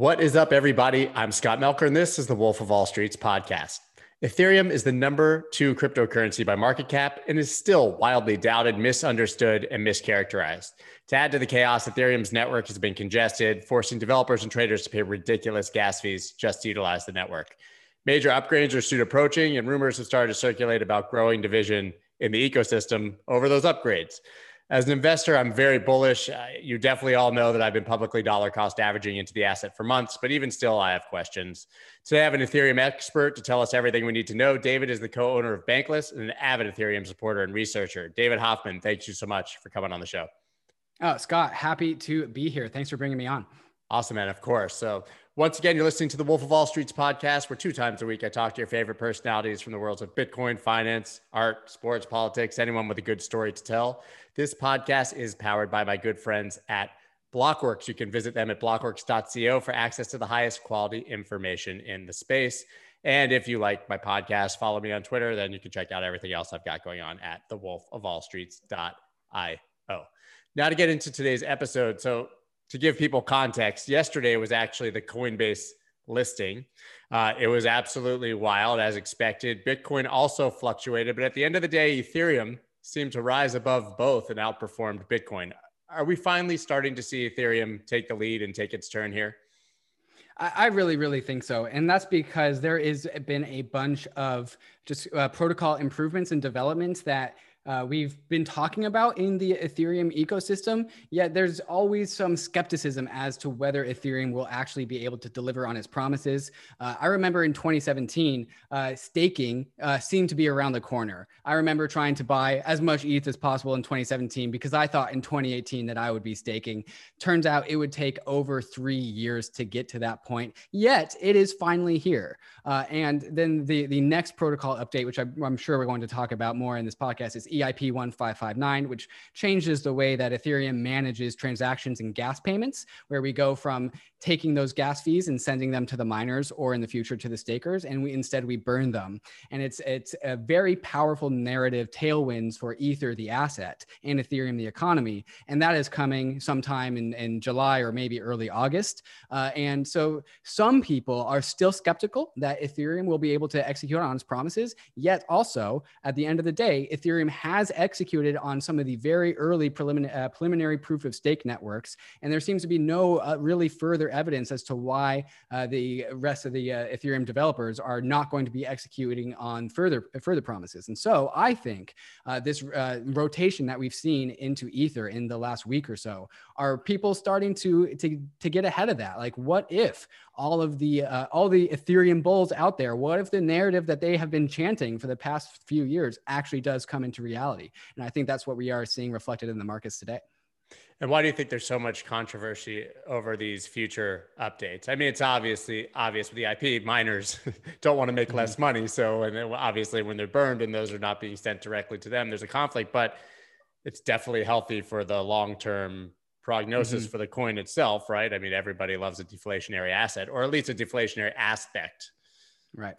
What is up, everybody? I'm Scott Melker, and this is the Wolf of All Streets podcast. Ethereum is the number two cryptocurrency by market cap and is still wildly doubted, misunderstood, and mischaracterized. To add to the chaos, Ethereum's network has been congested, forcing developers and traders to pay ridiculous gas fees just to utilize the network. Major upgrades are soon approaching, and rumors have started to circulate about growing division in the ecosystem over those upgrades as an investor, I'm very bullish. Uh, you definitely all know that I've been publicly dollar cost averaging into the asset for months, but even still, I have questions. Today, I have an Ethereum expert to tell us everything we need to know. David is the co owner of Bankless and an avid Ethereum supporter and researcher. David Hoffman, thank you so much for coming on the show. Oh, Scott, happy to be here. Thanks for bringing me on. Awesome, man. Of course. So, once again, you're listening to the Wolf of All Streets podcast, where two times a week I talk to your favorite personalities from the worlds of Bitcoin, finance, art, sports, politics, anyone with a good story to tell. This podcast is powered by my good friends at Blockworks. You can visit them at blockworks.co for access to the highest quality information in the space. And if you like my podcast, follow me on Twitter. Then you can check out everything else I've got going on at thewolfofallstreets.io. Now to get into today's episode. So to give people context, yesterday was actually the Coinbase listing. Uh, it was absolutely wild as expected. Bitcoin also fluctuated, but at the end of the day, Ethereum seemed to rise above both and outperformed Bitcoin. Are we finally starting to see Ethereum take the lead and take its turn here? I really, really think so. And that's because there has been a bunch of just uh, protocol improvements and developments that uh, we've been talking about in the Ethereum ecosystem, yet there's always some skepticism as to whether Ethereum will actually be able to deliver on its promises. Uh, I remember in 2017, uh, staking uh, seemed to be around the corner. I remember trying to buy as much ETH as possible in 2017 because I thought in 2018 that I would be staking. Turns out it would take over three years to get to that point, yet it is finally here. Uh, and then the, the next protocol update, which I, I'm sure we're going to talk about more in this podcast, is EIP 1559, which changes the way that Ethereum manages transactions and gas payments, where we go from taking those gas fees and sending them to the miners or in the future to the stakers, and we instead we burn them. And it's it's a very powerful narrative tailwinds for Ether, the asset, and Ethereum, the economy. And that is coming sometime in, in July or maybe early August. Uh, and so some people are still skeptical that Ethereum will be able to execute on its promises, yet also at the end of the day, Ethereum has executed on some of the very early preliminary, uh, preliminary proof of stake networks. And there seems to be no uh, really further evidence as to why uh, the rest of the uh, Ethereum developers are not going to be executing on further, further promises. And so I think uh, this uh, rotation that we've seen into Ether in the last week or so are people starting to, to, to get ahead of that. Like, what if all of the uh, all the Ethereum bulls out there. What if the narrative that they have been chanting for the past few years actually does come into reality? And I think that's what we are seeing reflected in the markets today. And why do you think there's so much controversy over these future updates? I mean, it's obviously obvious with the EIP miners don't want to make less mm-hmm. money. So, and obviously when they're burned and those are not being sent directly to them, there's a conflict, but it's definitely healthy for the long-term prognosis mm-hmm. for the coin itself, right? I mean, everybody loves a deflationary asset or at least a deflationary aspect. Right.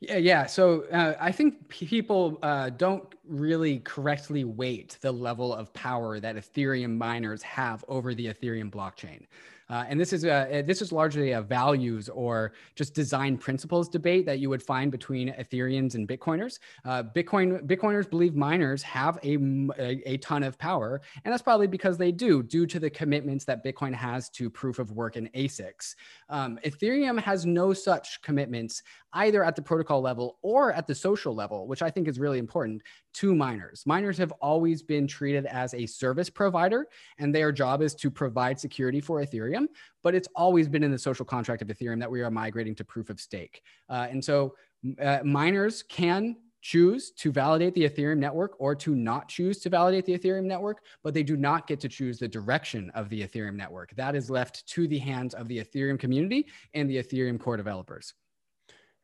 Yeah, yeah. So uh, I think people uh, don't really correctly weight the level of power that Ethereum miners have over the Ethereum blockchain. Uh, and this is a, this is largely a values or just design principles debate that you would find between Ethereans and Bitcoiners. Uh, Bitcoin Bitcoiners believe miners have a, a, a ton of power, and that's probably because they do, due to the commitments that Bitcoin has to proof of work and ASICs. Um, Ethereum has no such commitments either at the protocol level or at the social level, which I think is really important to miners. Miners have always been treated as a service provider, and their job is to provide security for Ethereum. But it's always been in the social contract of Ethereum that we are migrating to proof of stake. Uh, and so uh, miners can choose to validate the Ethereum network or to not choose to validate the Ethereum network, but they do not get to choose the direction of the Ethereum network. That is left to the hands of the Ethereum community and the Ethereum core developers.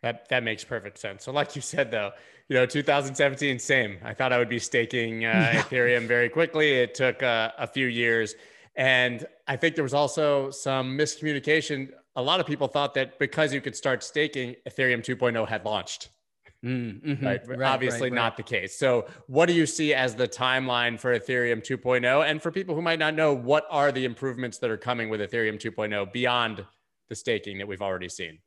That that makes perfect sense. So, like you said, though, you know, 2017, same. I thought I would be staking uh, Ethereum very quickly. It took uh, a few years, and I think there was also some miscommunication. A lot of people thought that because you could start staking, Ethereum 2.0 had launched. Mm, hmm right? right? Obviously, right, not right. the case. So, what do you see as the timeline for Ethereum 2.0? And for people who might not know, what are the improvements that are coming with Ethereum 2.0 beyond the staking that we've already seen.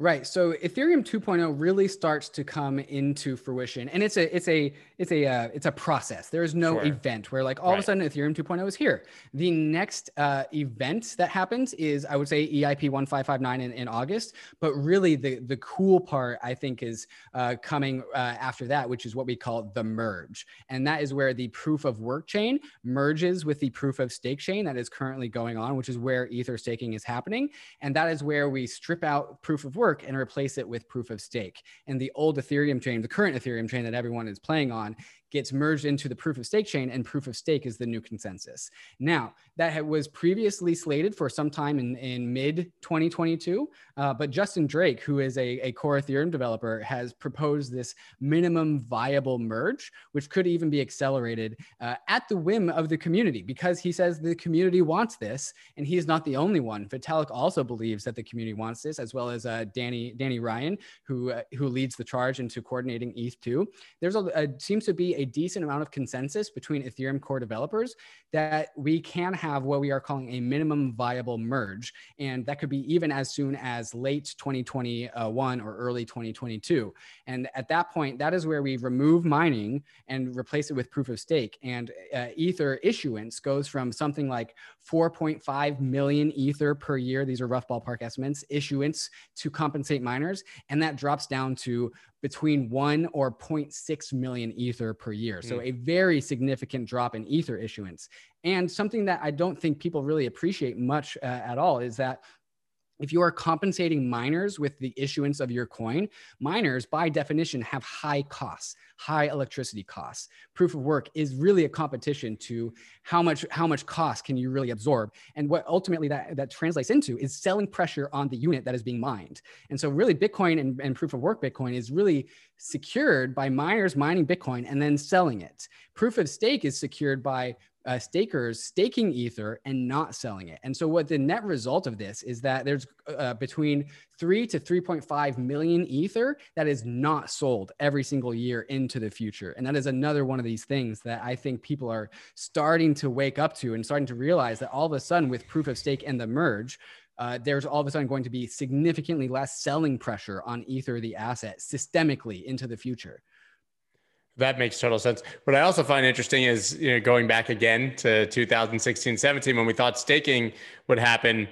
Right. So Ethereum 2.0 really starts to come into fruition, and it's a it's a it's a uh, it's a process. There is no sure. event where like all right. of a sudden Ethereum 2.0 is here. The next uh, event that happens is I would say EIP 1559 in, in August, but really the the cool part I think is uh, coming uh, after that, which is what we call the merge, and that is where the proof of work chain merges with the proof of stake chain that is currently going on, which is where Ether staking is happening, and that is where we strip out proof of work work and replace it with proof of stake. And the old Ethereum chain, the current Ethereum chain that everyone is playing on, gets merged into the proof of stake chain, and proof of stake is the new consensus. Now, that was previously slated for some time in, in mid 2022, uh, but Justin Drake, who is a, a core Ethereum developer, has proposed this minimum viable merge, which could even be accelerated uh, at the whim of the community because he says the community wants this, and he is not the only one. Vitalik also believes that the community wants this, as well as uh, Danny Danny Ryan, who uh, who leads the charge into coordinating ETH2. There's a, a seems to be a decent amount of consensus between Ethereum core developers that we can have what we are calling a minimum viable merge. And that could be even as soon as late 2021 or early 2022. And at that point, that is where we remove mining and replace it with proof of stake. And uh, Ether issuance goes from something like 4.5 million Ether per year. These are rough ballpark estimates, issuance to compensate miners. And that drops down to between one or 0.6 million ether per year. So mm. a very significant drop in ether issuance. And something that I don't think people really appreciate much uh, at all is that if you are compensating miners with the issuance of your coin, miners by definition have high costs, high electricity costs. Proof of work is really a competition to how much how much cost can you really absorb. And what ultimately that, that translates into is selling pressure on the unit that is being mined. And so really Bitcoin and, and proof of work Bitcoin is really secured by miners mining Bitcoin and then selling it. Proof of stake is secured by uh, stakers staking ether and not selling it. And so, what the net result of this is that there's uh, between three to 3.5 million ether that is not sold every single year into the future. And that is another one of these things that I think people are starting to wake up to and starting to realize that all of a sudden, with proof of stake and the merge, uh, there's all of a sudden going to be significantly less selling pressure on Ether, the asset, systemically into the future. That makes total sense. What I also find interesting is you know, going back again to 2016, 17, when we thought staking would happen,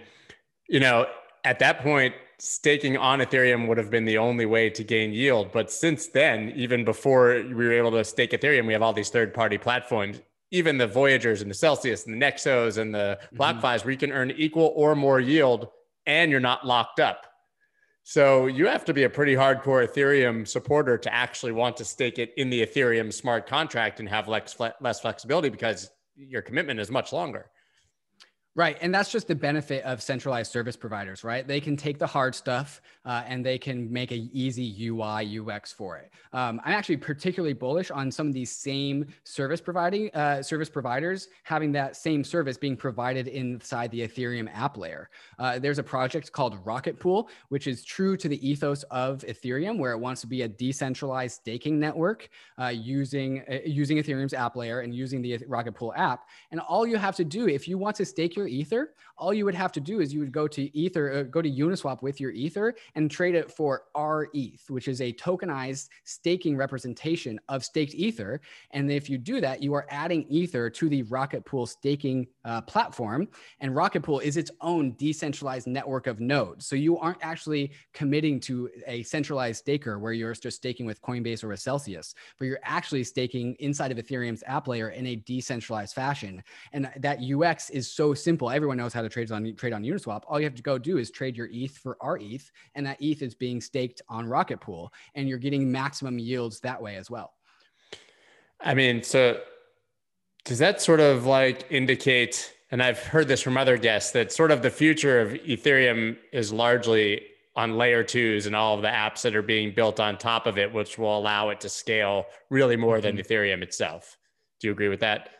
you know, at that point, staking on Ethereum would have been the only way to gain yield. But since then, even before we were able to stake Ethereum, we have all these third party platforms, even the Voyagers and the Celsius and the Nexos and the mm-hmm. BlockFi's, mm-hmm. where you can earn equal or more yield and you're not locked up. So you have to be a pretty hardcore Ethereum supporter to actually want to stake it in the Ethereum smart contract and have less, less flexibility because your commitment is much longer. Right. And that's just the benefit of centralized service providers, right? They can take the hard stuff uh, and they can make an easy UI, UX for it. Um, I'm actually particularly bullish on some of these same service providing uh, service providers having that same service being provided inside the Ethereum app layer. Uh, there's a project called Rocket Pool, which is true to the ethos of Ethereum, where it wants to be a decentralized staking network uh, using, uh, using Ethereum's app layer and using the Rocket Pool app. And all you have to do if you want to stake your Ether, all you would have to do is you would go to Ether, uh, go to Uniswap with your Ether and trade it for rETH, which is a tokenized staking representation of staked Ether. And if you do that, you are adding Ether to the Rocket Pool staking uh, platform. And Rocket Pool is its own decentralized network of nodes. So you aren't actually committing to a centralized staker where you're just staking with Coinbase or with Celsius, but you're actually staking inside of Ethereum's app layer in a decentralized fashion. And that UX is so simple. Everyone knows how to trade on trade on Uniswap. All you have to go do is trade your ETH for rETH, and that ETH is being staked on Rocket Pool, and you're getting maximum yields that way as well. I mean, so does that sort of like indicate? And I've heard this from other guests that sort of the future of Ethereum is largely on layer twos and all of the apps that are being built on top of it, which will allow it to scale really more than mm-hmm. Ethereum itself. Do you agree with that?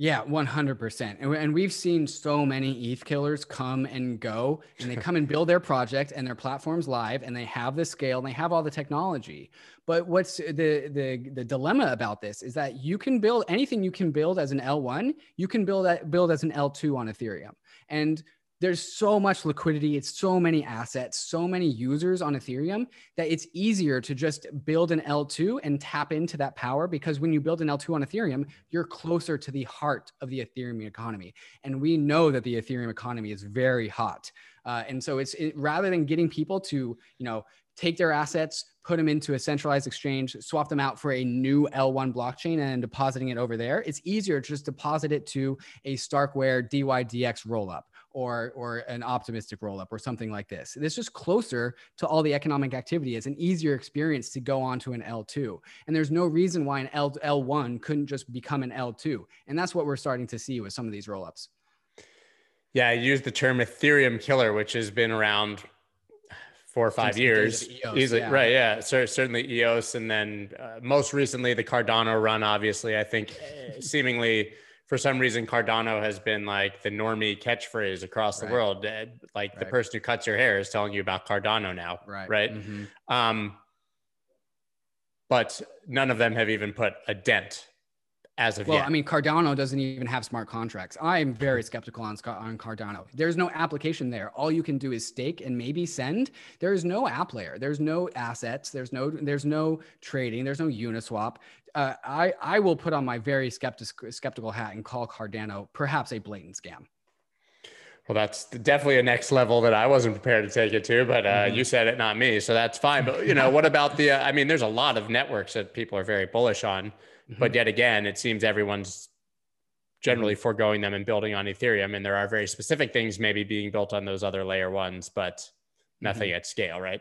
Yeah, 100%. And, and we've seen so many ETH killers come and go, and they come and build their project and their platforms live, and they have the scale and they have all the technology. But what's the, the, the dilemma about this is that you can build anything you can build as an L1, you can build, build as an L2 on Ethereum. And there's so much liquidity, it's so many assets, so many users on Ethereum that it's easier to just build an L2 and tap into that power because when you build an L2 on Ethereum, you're closer to the heart of the Ethereum economy. And we know that the Ethereum economy is very hot. Uh, and so it's it, rather than getting people to, you know, take their assets, put them into a centralized exchange, swap them out for a new L1 blockchain and depositing it over there. It's easier to just deposit it to a Starkware DYDX rollup or or an optimistic rollup or something like this. It's just closer to all the economic activity. It's an easier experience to go on to an L2. And there's no reason why an L, L1 couldn't just become an L2. And that's what we're starting to see with some of these rollups. Yeah, I use the term Ethereum killer, which has been around four or five Since years EOS, easily yeah. right yeah so certainly eos and then uh, most recently the cardano run obviously i think seemingly for some reason Cardano has been like the normie catchphrase across the right. world. Uh, like right. the person who cuts your hair is telling you about Cardano now, right? Right. Mm-hmm. Um, but none of them have even put a dent as of well, yet. I mean, Cardano doesn't even have smart contracts. I'm very skeptical on, on Cardano. There's no application there. All you can do is stake and maybe send. There is no app layer. There's no assets. There's no there's no trading. There's no Uniswap uh, I I will put on my very skeptic, skeptical hat and call Cardano perhaps a blatant scam. Well, that's definitely a next level that I wasn't prepared to take it to, but uh, mm-hmm. you said it, not me, so that's fine. But you know, what about the? Uh, I mean, there's a lot of networks that people are very bullish on, mm-hmm. but yet again, it seems everyone's generally mm-hmm. foregoing them and building on Ethereum, and there are very specific things maybe being built on those other layer ones, but nothing mm-hmm. at scale, right?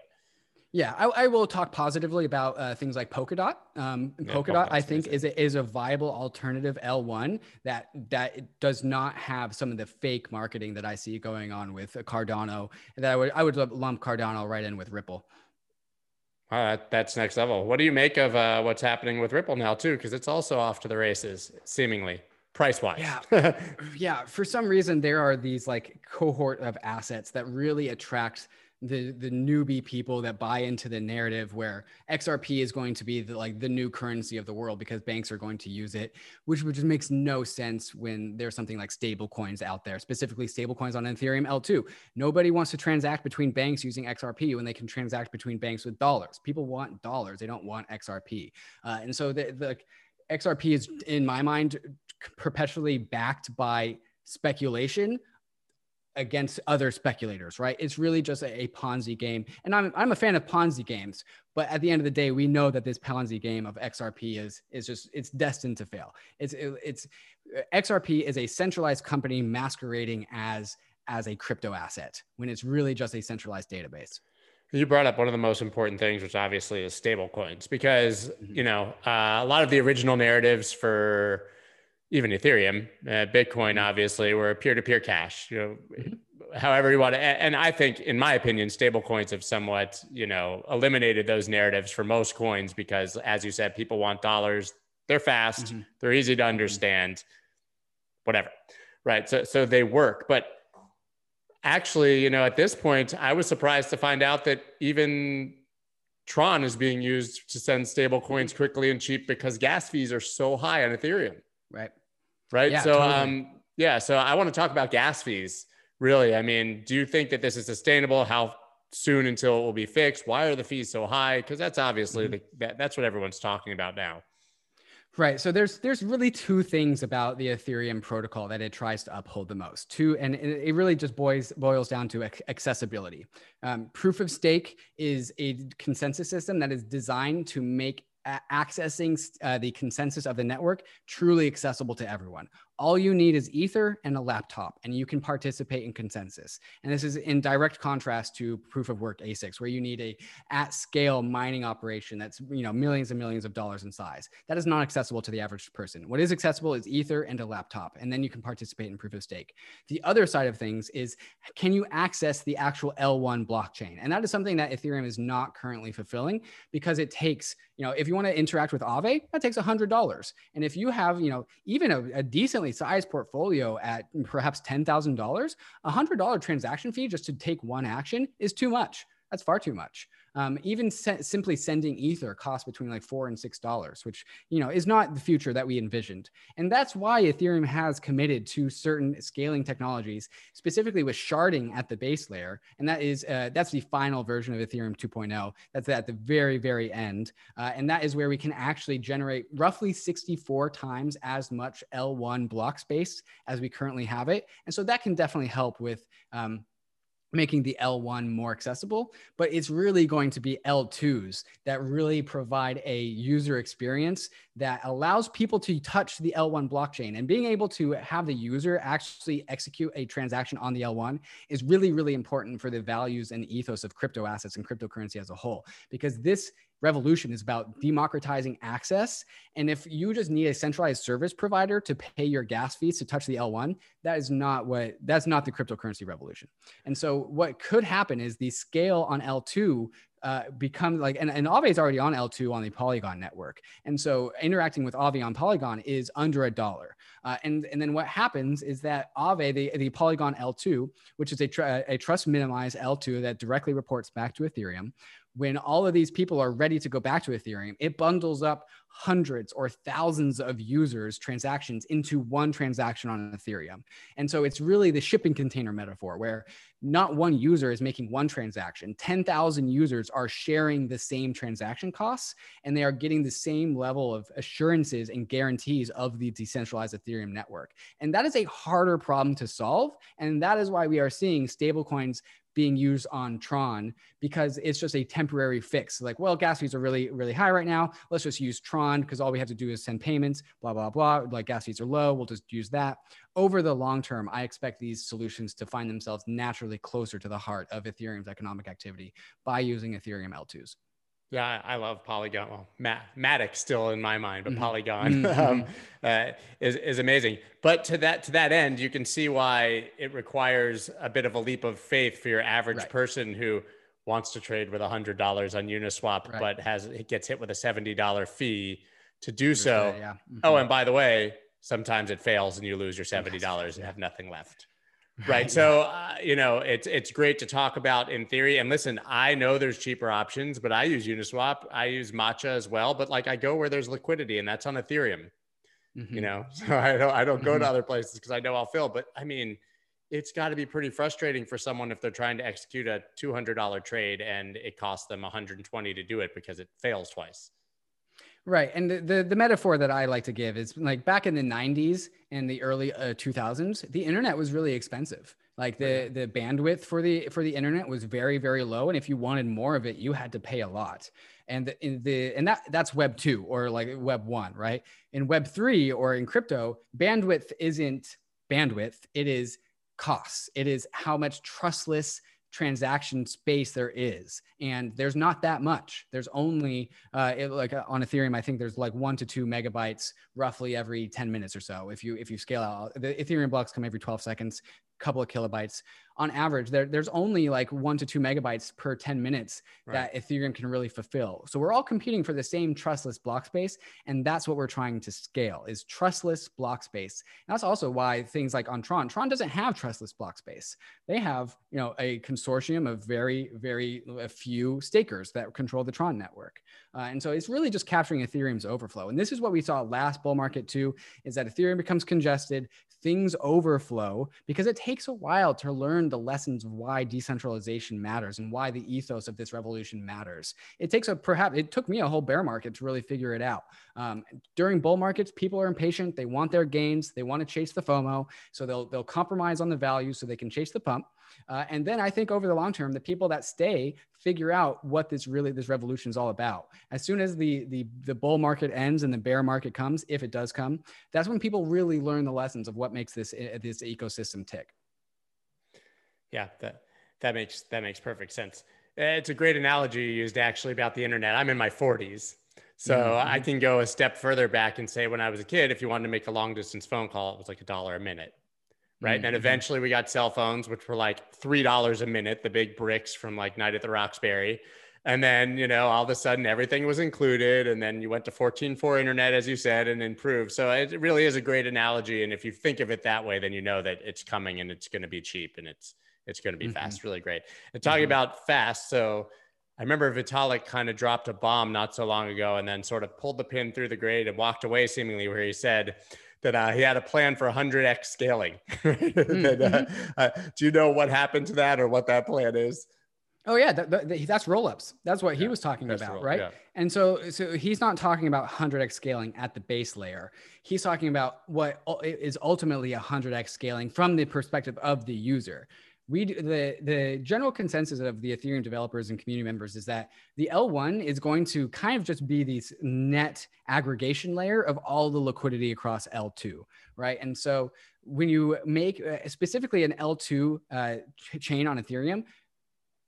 Yeah, I, I, will talk positively about uh, things like Polkadot. Um, yeah, Polkadot, I think, is a, is a viable alternative L1 that that does not have some of the fake marketing that I see going on with Cardano. That I would I would lump Cardano right in with Ripple. Right, that's next level. What do you make of uh, what's happening with Ripple now too? Because it's also off to the races, seemingly price wise. Yeah, yeah. For some reason, there are these like cohort of assets that really attract the the newbie people that buy into the narrative where XRP is going to be the, like the new currency of the world because banks are going to use it, which which makes no sense when there's something like stable coins out there, specifically stable coins on Ethereum L2. Nobody wants to transact between banks using XRP when they can transact between banks with dollars. People want dollars; they don't want XRP, uh, and so the, the XRP is, in my mind, perpetually backed by speculation against other speculators, right? It's really just a, a, Ponzi game. And I'm, I'm a fan of Ponzi games, but at the end of the day, we know that this Ponzi game of XRP is, is just, it's destined to fail. It's, it, it's XRP is a centralized company masquerading as, as a crypto asset when it's really just a centralized database. You brought up one of the most important things, which obviously is stable coins, because, mm-hmm. you know, uh, a lot of the original narratives for, even Ethereum, uh, Bitcoin, mm-hmm. obviously, were peer-to-peer cash. You know, mm-hmm. however you want to. And I think, in my opinion, stable coins have somewhat, you know, eliminated those narratives for most coins because, as you said, people want dollars. They're fast. Mm-hmm. They're easy to mm-hmm. understand. Whatever, right? So, so they work. But actually, you know, at this point, I was surprised to find out that even Tron is being used to send stable coins quickly and cheap because gas fees are so high on Ethereum. Right right? Yeah, so, totally. um, yeah, so I want to talk about gas fees. Really, I mean, do you think that this is sustainable? How soon until it will be fixed? Why are the fees so high? Because that's obviously mm-hmm. the, that, that's what everyone's talking about now. Right. So there's there's really two things about the Ethereum protocol that it tries to uphold the most. Two, and it really just boils boils down to accessibility. Um, proof of stake is a consensus system that is designed to make accessing uh, the consensus of the network truly accessible to everyone all you need is ether and a laptop and you can participate in consensus. And this is in direct contrast to proof of work asics where you need a at scale mining operation that's you know millions and millions of dollars in size. That is not accessible to the average person. What is accessible is ether and a laptop and then you can participate in proof of stake. The other side of things is can you access the actual l1 blockchain? And that is something that ethereum is not currently fulfilling because it takes you know if you want to interact with Aave that takes $100 and if you have you know even a, a decently size portfolio at perhaps $10,000, a $100 transaction fee just to take one action is too much. That's far too much. Um, even se- simply sending ether costs between like four and six dollars, which you know is not the future that we envisioned. And that's why Ethereum has committed to certain scaling technologies, specifically with sharding at the base layer, and that is uh, that's the final version of Ethereum 2.0. That's at the very very end, uh, and that is where we can actually generate roughly 64 times as much L1 block space as we currently have it, and so that can definitely help with um, making the L1 more accessible, but it's really going to be L2s that really provide a user experience that allows people to touch the L1 blockchain. And being able to have the user actually execute a transaction on the L1 is really, really important for the values and ethos of crypto assets and cryptocurrency as a whole, because this revolution is about democratizing access. And if you just need a centralized service provider to pay your gas fees to touch the L1, that is not what that's not the cryptocurrency revolution. And so what could happen is the scale on L2 uh, become like, and, and Aave is already on L2 on the Polygon network. And so interacting with Aave on Polygon is under a dollar. Uh, and, and then what happens is that Aave, the, the Polygon L2, which is a, tr- a trust minimized L2 that directly reports back to Ethereum, when all of these people are ready to go back to Ethereum, it bundles up hundreds or thousands of users transactions into one transaction on Ethereum. And so it's really the shipping container metaphor where not one user is making one transaction. 10,000 users are sharing the same transaction costs and they are getting the same level of assurances and guarantees of the decentralized Ethereum network. And that is a harder problem to solve. And that is why we are seeing stablecoins being used on Tron because it's just a temporary fix. Like, well, gas fees are really, really high right now. Let's just use Tron because all we have to do is send payments, blah, blah, blah. Like gas fees are low. We'll just use that. Over the long term, I expect these solutions to find themselves naturally closer to the heart of Ethereum's economic activity by using Ethereum L2s. Yeah, I love Polygon. Well, Matic still in my mind, but mm-hmm. Polygon mm-hmm. um, uh, is is amazing. But to that to that end, you can see why it requires a bit of a leap of faith for your average right. person who wants to trade with hundred dollars on Uniswap, right. but has it gets hit with a seventy dollar fee to do so. yeah. Mm-hmm. Oh, and by the way, sometimes it fails and you lose your seventy dollars and have nothing left right. So uh, you know it's it's great to talk about in theory. And listen i know there's cheaper options but i use uniswap. I use matcha as well. But like i go where there's liquidity and that's on ethereum mm-hmm. you know? So i don't i don't go mm-hmm. to other places because i know i'll fill but i mean it's got to be pretty frustrating for someone if they're trying to execute a $200 trade and it costs them 120 to do it because it fails twice Right. And the, the, the, metaphor that I like to give is like back in the 90s and the early uh, 2000s, the internet was really expensive. Like the, the bandwidth for the for the internet was very very low, and if you wanted more of it, you had to pay a lot. And the, in the and that that's Web two or like Web one, right? In Web three or in crypto, bandwidth isn't bandwidth; it is costs. It is how much trustless transaction space there is. And there's not that much. There's only uh, it, like uh, on ethereum i think there's like one to two megabytes roughly every 10 minutes or so if you if you scale out. The ethereum blocks come every 12 seconds couple of kilobytes on average there, there's only like one to two megabytes per 10 minutes right. that ethereum can really fulfill. So we're all competing for the same trustless block space and that's what we're trying to scale is trustless block space. And that's also why things like on tron tron doesn't have trustless block space. They have you know a consortium of very very a few stakers that control the tron network. Uh, and so it's really just capturing ethereum's overflow. And this is what we saw last bull market too is that ethereum becomes congested things overflow because it takes a while to learn the lessons of why decentralization matters and why the ethos of this revolution matters. It takes a perhaps it took me a whole bear market to really figure it out. Um, during bull markets, people are impatient. They want their gains. They want to chase the FOMO, so they'll they'll compromise on the value so they can chase the pump. Uh, and then I think over the long term, the people that stay figure out what this really this revolution is all about. As soon as the the the bull market ends and the bear market comes, if it does come, that's when people really learn the lessons of what makes this eh, this ecosystem tick. Yeah, that that makes that makes perfect sense. Eh, it's a great analogy you used actually about the internet. I'm in my 40s. So mm-hmm. I can go a step further back and say when I was a kid, if you wanted to make a long distance phone call, it was like a dollar a minute right? Mm-hmm. And eventually we got cell phones, which were like three dollars a minute, the big bricks from like Night at the Roxbury. And then, you know, all of a sudden everything was included. And then you went to 14.4 internet, as you said, and improved. So it really is a great analogy. And if you think of it that way, then you know that it's coming and it's going to be cheap and it's it's going to be mm-hmm. fast. Really great. And talking mm-hmm. about fast, so I remember Vitalik kind of dropped a bomb not so long ago and then sort of pulled the pin through the grade and walked away seemingly where he said that uh, he had a plan for 100x scaling. mm-hmm. uh, do you know what happened to that or what that plan is? Oh yeah, that, that, that's rollups. That's what he was talking about, roll, right? Yeah. And so, so he's not talking about 100x scaling at the base layer. He's talking about what is ultimately 100x scaling from the perspective of the user we the the general consensus of the ethereum developers and community members is that the l1 is going to kind of just be this net aggregation layer of all the liquidity across l2 right and so when you make uh, specifically an l2 uh, chain on ethereum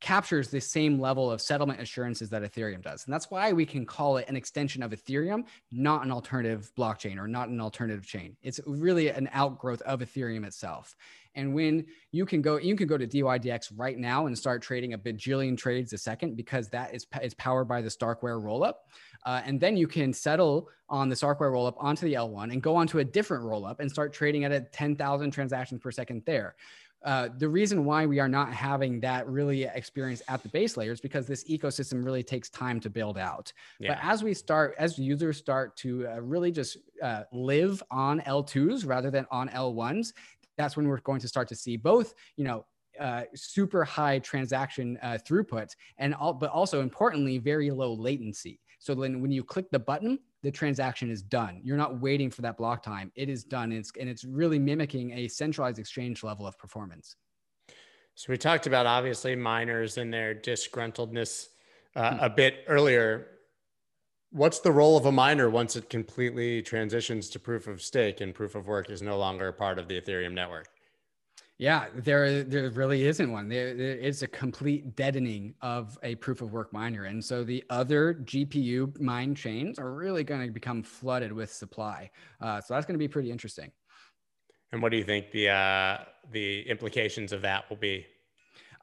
captures the same level of settlement assurances that Ethereum does. And that's why we can call it an extension of Ethereum, not an alternative blockchain or not an alternative chain. It's really an outgrowth of Ethereum itself. And when you can go, you can go to DYDX right now and start trading a bajillion trades a second because that is, is powered by the Starkware rollup. Uh, and then you can settle on the Starkware rollup onto the L1 and go onto a different rollup and start trading at a 10,000 transactions per second there. Uh, the reason why we are not having that really experience at the base layer is because this ecosystem really takes time to build out. Yeah. But as we start, as users start to uh, really just uh, live on L2s rather than on L1s, that's when we're going to start to see both, you know, uh, super high transaction uh, throughput and all, but also importantly, very low latency. So then when you click the button, the transaction is done. You're not waiting for that block time. It is done. And it's, and it's really mimicking a centralized exchange level of performance. So we talked about obviously miners and their disgruntledness uh, hmm. a bit earlier. What's the role of a miner once it completely transitions to proof of stake and proof of work is no longer a part of the Ethereum network? Yeah, there there really isn't one. There, there is a complete deadening of a proof of work miner, and so the other GPU mine chains are really going to become flooded with supply. Uh, so that's going to be pretty interesting. And what do you think the uh, the implications of that will be?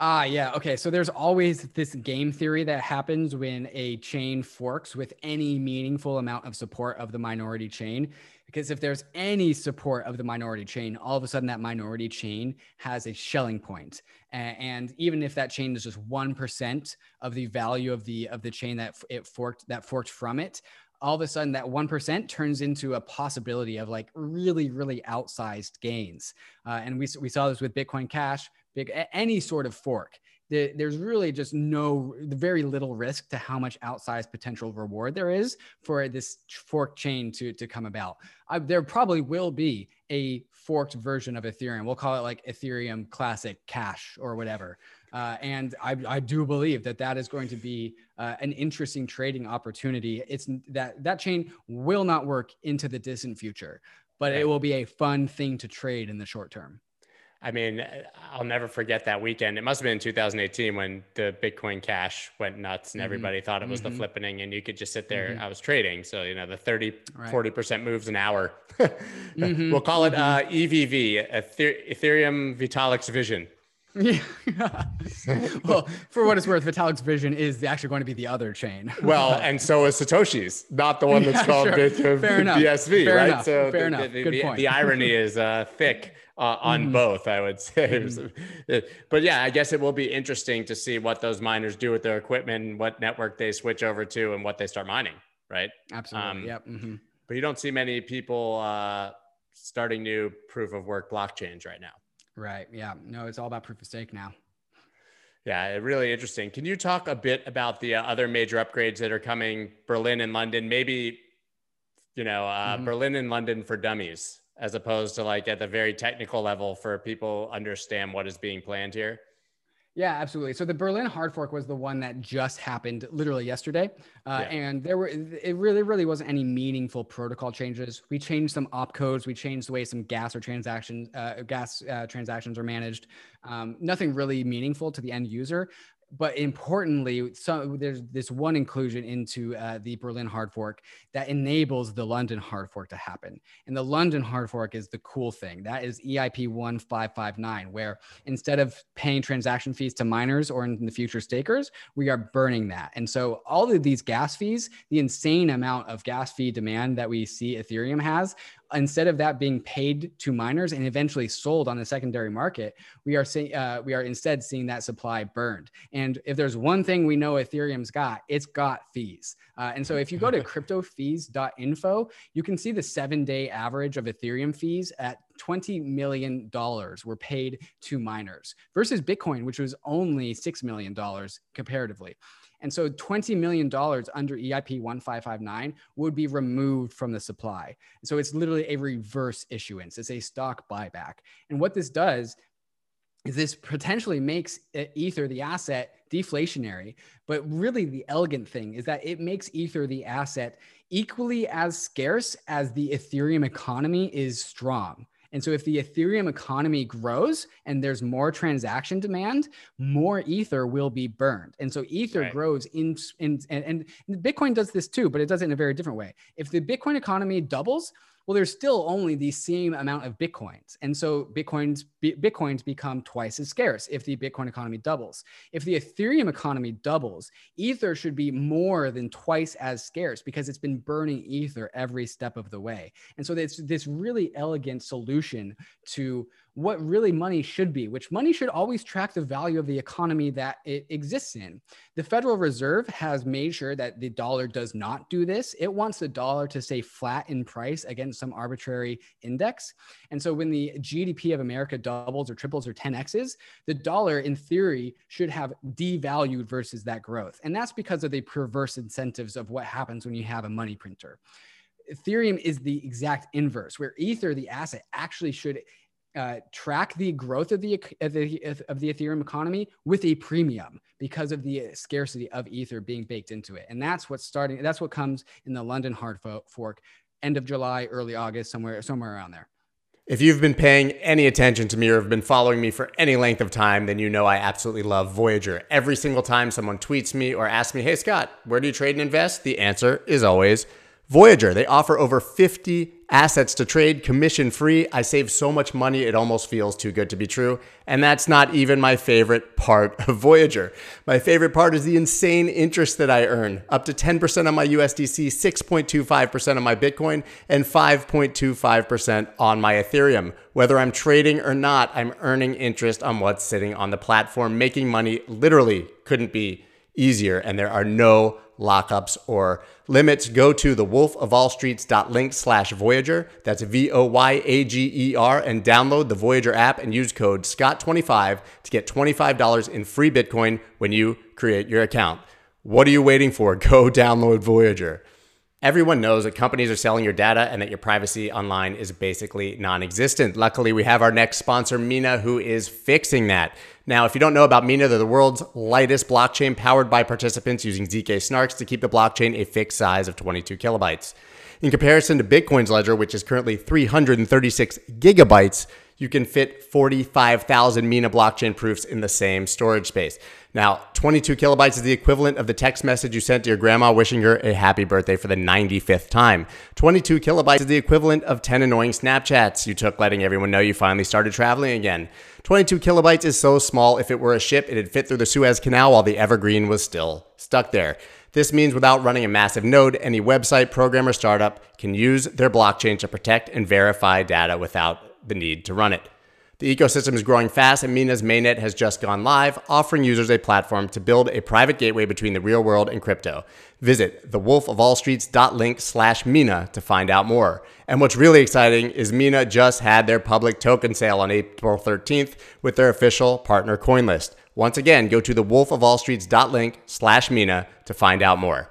Ah, yeah. Okay. So there's always this game theory that happens when a chain forks with any meaningful amount of support of the minority chain. Because if there's any support of the minority chain, all of a sudden that minority chain has a Schelling point. And even if that chain is just 1% of the value of the of the chain that it forked that forked from it, all of a sudden that 1% turns into a possibility of like really, really outsized gains. Uh, and we, we saw this with Bitcoin Cash big any sort of fork there's really just no very little risk to how much outsized potential reward there is for this fork chain to, to come about. I, there probably will be a forked version of ethereum. We'll call it like ethereum classic cash or whatever. Uh, and I, I, do believe that that is going to be uh, an interesting trading opportunity. It's that that chain will not work into the distant future but it will be a fun thing to trade in the short term I mean, I'll never forget that weekend. It must have been in 2018 when the Bitcoin Cash went nuts and mm-hmm. everybody thought it was mm-hmm. the flippening and you could just sit there. Mm-hmm. I was trading. So, you know, the 30, right. 40% moves an hour. Mm-hmm. we'll call it uh, mm-hmm. EVV, Ethereum Vitalik's Vision. Yeah. well, for what it's worth, Vitalik's vision is actually going to be the other chain. well, and so is Satoshi's, not the one that's yeah, called sure. Fair BSV, Fair right? Enough. So Fair the, enough. The, Good the, point. the irony is uh, thick uh, on mm-hmm. both, I would say. Mm-hmm. but yeah, I guess it will be interesting to see what those miners do with their equipment, what network they switch over to, and what they start mining, right? Absolutely. Um, yep. Mm-hmm. But you don't see many people uh, starting new proof of work blockchains right now. Right. Yeah. No, it's all about proof of stake now. Yeah, really interesting. Can you talk a bit about the uh, other major upgrades that are coming, Berlin and London? Maybe, you know, uh, mm-hmm. Berlin and London for dummies as opposed to like at the very technical level for people understand what is being planned here? Yeah, absolutely. So the Berlin hard fork was the one that just happened literally yesterday, uh, yeah. and there were it really really wasn't any meaningful protocol changes. We changed some opcodes, we changed the way some gas or transactions uh, gas uh, transactions are managed. Um, nothing really meaningful to the end user, but importantly, there's this one inclusion into uh, the Berlin hard fork that enables the London hard fork to happen. And the London hard fork is the cool thing. That is EIP 1559, where instead of paying transaction fees to miners or in the future stakers, we are burning that. And so all of these gas fees, the insane amount of gas fee demand that we see Ethereum has, instead of that being paid to miners and eventually sold on the secondary market, we are seeing uh, we are instead seeing that supply burned. And if there's one thing we know Ethereum's got, it's got fees. Uh, and so if you go to cryptofees.info, you can see the seven day average of Ethereum fees at $20 million were paid to miners versus Bitcoin, which was only $6 million comparatively. And so $20 million under EIP 1559 would be removed from the supply. So it's literally a reverse issuance, it's a stock buyback. And what this does is this potentially makes Ether, the asset, deflationary. But really, the elegant thing is that it makes Ether, the asset, equally as scarce as the Ethereum economy is strong. And so if the Ethereum economy grows and there's more transaction demand, more Ether will be burned. And so Ether right. grows in, in and, and Bitcoin does this too, but it does it in a very different way. If the Bitcoin economy doubles, well, there's still only the same amount of bitcoins, and so bitcoins bitcoins become twice as scarce if the Bitcoin economy doubles. If the Ethereum economy doubles, Ether should be more than twice as scarce because it's been burning Ether every step of the way. And so it's this really elegant solution to what really money should be, which money should always track the value of the economy that it exists in. The Federal Reserve has made sure that the dollar does not do this. It wants the dollar to stay flat in price against some arbitrary index. And so when the GDP of America doubles or triples or 10x's, the dollar in theory should have devalued versus that growth. And that's because of the perverse incentives of what happens when you have a money printer. Ethereum is the exact inverse, where Ether, the asset, actually should uh, track the growth of the, of the of the Ethereum economy with a premium because of the scarcity of Ether being baked into it, and that's what's starting. That's what comes in the London hard fork, end of July, early August, somewhere somewhere around there. If you've been paying any attention to me or have been following me for any length of time, then you know I absolutely love Voyager. Every single time someone tweets me or asks me, "Hey Scott, where do you trade and invest?" the answer is always Voyager, they offer over 50 assets to trade commission free. I save so much money, it almost feels too good to be true. And that's not even my favorite part of Voyager. My favorite part is the insane interest that I earn up to 10% on my USDC, 6.25% on my Bitcoin, and 5.25% on my Ethereum. Whether I'm trading or not, I'm earning interest on what's sitting on the platform. Making money literally couldn't be easier, and there are no lockups or limits, go to the thewolfofallstreets.link slash Voyager. That's V O Y A G E R and download the Voyager app and use code SCOTT25 to get $25 in free Bitcoin when you create your account. What are you waiting for? Go download Voyager. Everyone knows that companies are selling your data and that your privacy online is basically non existent. Luckily, we have our next sponsor, Mina, who is fixing that. Now, if you don't know about Mina, they're the world's lightest blockchain powered by participants using ZK snarks to keep the blockchain a fixed size of 22 kilobytes. In comparison to Bitcoin's ledger, which is currently 336 gigabytes, you can fit 45,000 Mina blockchain proofs in the same storage space. Now, 22 kilobytes is the equivalent of the text message you sent to your grandma wishing her a happy birthday for the 95th time. 22 kilobytes is the equivalent of 10 annoying Snapchats you took letting everyone know you finally started traveling again. 22 kilobytes is so small, if it were a ship, it'd fit through the Suez Canal while the Evergreen was still stuck there. This means without running a massive node, any website, program, or startup can use their blockchain to protect and verify data without the need to run it. The ecosystem is growing fast, and Mina's mainnet has just gone live, offering users a platform to build a private gateway between the real world and crypto. Visit thewolfofallstreets.link slash Mina to find out more. And what's really exciting is Mina just had their public token sale on April 13th with their official partner CoinList. Once again, go to thewolfofallstreets.link slash Mina to find out more.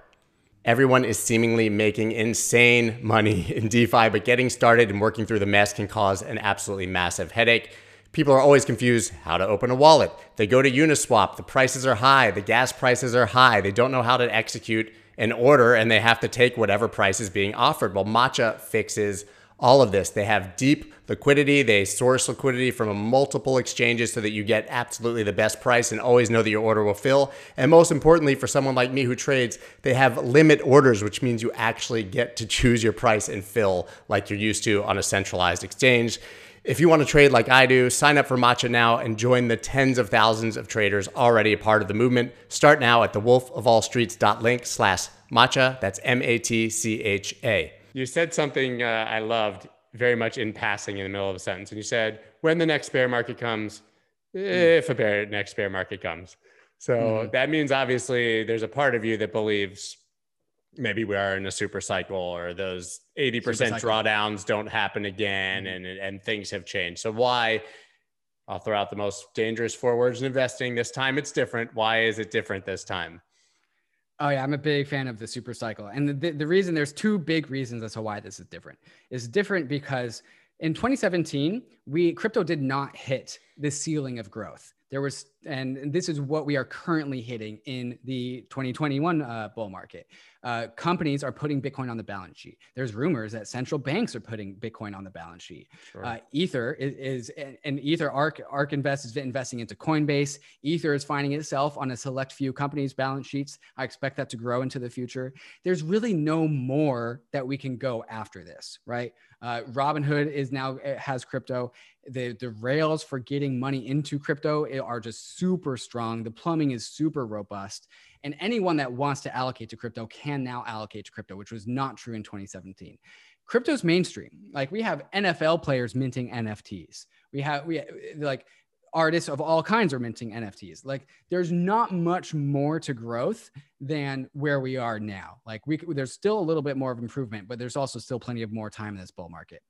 Everyone is seemingly making insane money in DeFi, but getting started and working through the mess can cause an absolutely massive headache. People are always confused how to open a wallet. They go to Uniswap, the prices are high, the gas prices are high. They don't know how to execute an order and they have to take whatever price is being offered. Well, Matcha fixes all of this. They have deep liquidity. They source liquidity from multiple exchanges so that you get absolutely the best price and always know that your order will fill. And most importantly, for someone like me who trades, they have limit orders, which means you actually get to choose your price and fill like you're used to on a centralized exchange. If you want to trade like I do, sign up for Matcha now and join the tens of thousands of traders already a part of the movement. Start now at thewolfofallstreets.link slash matcha. That's M-A-T-C-H-A. You said something uh, I loved very much in passing in the middle of a sentence. And you said, when the next bear market comes, if a bear next bear market comes. So mm-hmm. that means obviously there's a part of you that believes maybe we are in a super cycle or those 80% drawdowns don't happen again mm-hmm. and, and things have changed. So why I'll throw out the most dangerous four words in investing. This time it's different. Why is it different this time? Oh yeah, I'm a big fan of the super cycle. And the, the reason there's two big reasons as to why this is different. Is different because in 2017, we crypto did not hit the ceiling of growth. There was, and this is what we are currently hitting in the 2021 uh, bull market. Uh, companies are putting Bitcoin on the balance sheet. There's rumors that central banks are putting Bitcoin on the balance sheet. Sure. Uh, Ether is, is, and Ether Ark Ark Invest is investing into Coinbase. Ether is finding itself on a select few companies' balance sheets. I expect that to grow into the future. There's really no more that we can go after this, right? Uh, Robinhood is now has crypto. The the rails for getting money into crypto are just super strong. The plumbing is super robust, and anyone that wants to allocate to crypto can now allocate to crypto, which was not true in 2017. Crypto's mainstream. Like we have NFL players minting NFTs. We have we like artists of all kinds are minting NFTs. Like there's not much more to growth than where we are now. Like we there's still a little bit more of improvement, but there's also still plenty of more time in this bull market.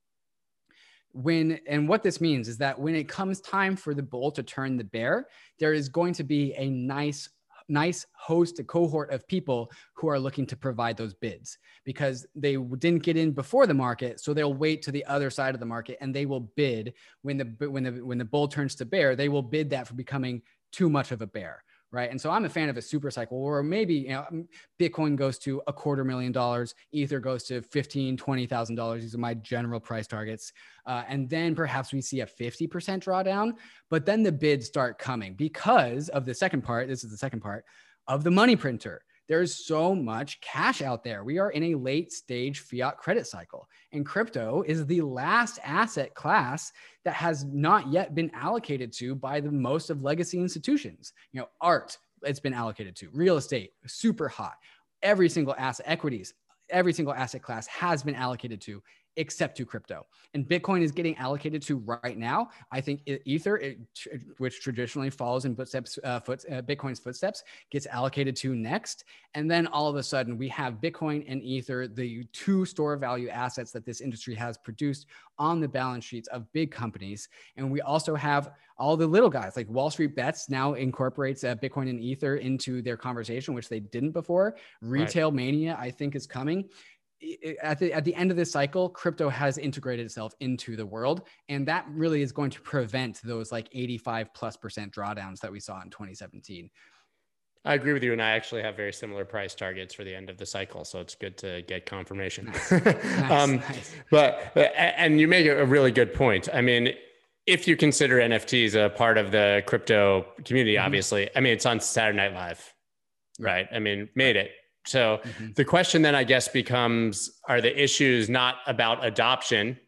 When and what this means is that when it comes time for the bull to turn the bear, there is going to be a nice nice host, a cohort of people who are looking to provide those bids because they didn't get in before the market. So they'll wait to the other side of the market and they will bid when the when the when the bull turns to bear, they will bid that for becoming too much of a bear right? And so I'm a fan of a super cycle where maybe you know Bitcoin goes to a quarter million dollars, Ether goes to fifteen, twenty thousand dollars. These are my general price targets, uh, and then perhaps we see a fifty percent drawdown. But then the bids start coming because of the second part. This is the second part of the money printer. There's so much cash out there. We are in a late stage fiat credit cycle, and crypto is the last asset class that has not yet been allocated to by the most of legacy institutions. You know, art, it's been allocated to, real estate, super hot. Every single asset, equities, every single asset class has been allocated to except to crypto. And Bitcoin is getting allocated to right now. I think Ether, it, which traditionally follows in footsteps, uh, foot, uh, Bitcoin's footsteps, gets allocated to next. And then all of a sudden, we have Bitcoin and Ether, the two store value assets that this industry has produced on the balance sheets of big companies. And we also have all the little guys like Wall Street Bets now incorporates uh, Bitcoin and Ether into their conversation, which they didn't before. Retail right. mania, I think, is coming at the, at the end of this cycle, crypto has integrated itself into the world. And that really is going to prevent those like 85 plus percent drawdowns that we saw in 2017. I agree with you. And I actually have very similar price targets for the end of the cycle. So it's good to get confirmation. Nice. nice, um, nice. But, and you make a really good point. I mean, if you consider NFTs a part of the crypto community, mm-hmm. obviously, I mean, it's on Saturday Night Live, right? I mean, made it so mm-hmm. the question then I guess becomes are the issues not about adoption,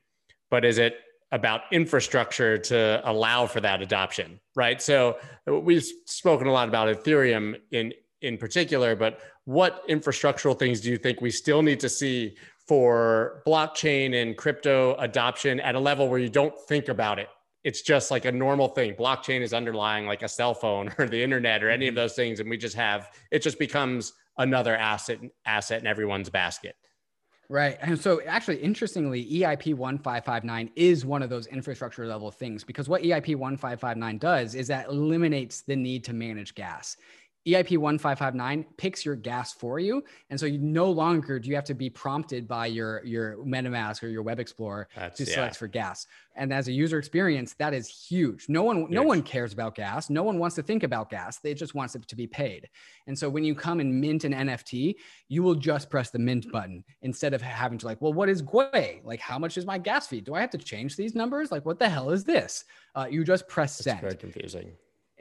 but is it about infrastructure to allow for that adoption, right? So we've spoken a lot about Ethereum in in particular, but what infrastructural things do you think we still need to see for blockchain and crypto adoption at a level where you don't think about it? It's just like a normal thing. Blockchain is underlying like a cell phone or the internet or any of mm-hmm. those things, and we just have it just becomes another asset asset in everyone's basket. Right. And so actually interestingly, EIP 1559 is one of those infrastructure level things because what EIP 1559 does is that eliminates the need to manage gas. EIP 1559 picks your gas for you. And so you no longer do you have to be prompted by your, your MetaMask or your Web Explorer That's, to select yeah. for gas. And as a user experience, that is huge. No one, huge. no one cares about gas. No one wants to think about gas. They just wants it to be paid. And so when you come and mint an NFT, you will just press the mint button instead of having to like, well, what is Gwei? Like, how much is my gas fee? Do I have to change these numbers? Like, what the hell is this? Uh, you just press send. Very confusing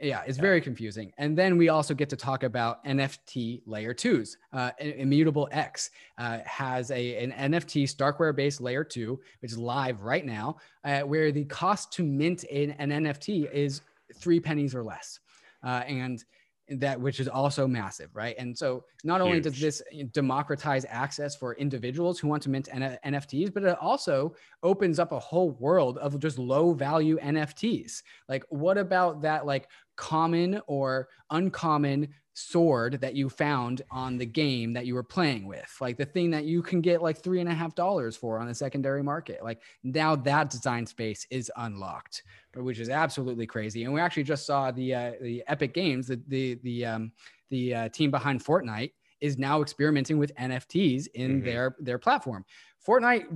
yeah, it's yeah. very confusing. And then we also get to talk about NFT layer twos. Uh, Immutable X uh, has a, an NFT Starkware based layer two, which is live right now, uh, where the cost to mint an, an NFT is three pennies or less. Uh, and that which is also massive, right? And so not only Huge. does this eh, democratize access for individuals who want to mint N- NFTs, but it also opens up a whole world of just low value NFTs. Like, what about that, like common or uncommon sword that you found on the game that you were playing with, like the thing that you can get like three and a half dollars for on the secondary market. Like now that design space is unlocked, which is absolutely crazy. And we actually just saw the uh, the Epic Games, the the the um, the uh, team behind Fortnite is now experimenting with NFTs in mm-hmm. their their platform. Fortnite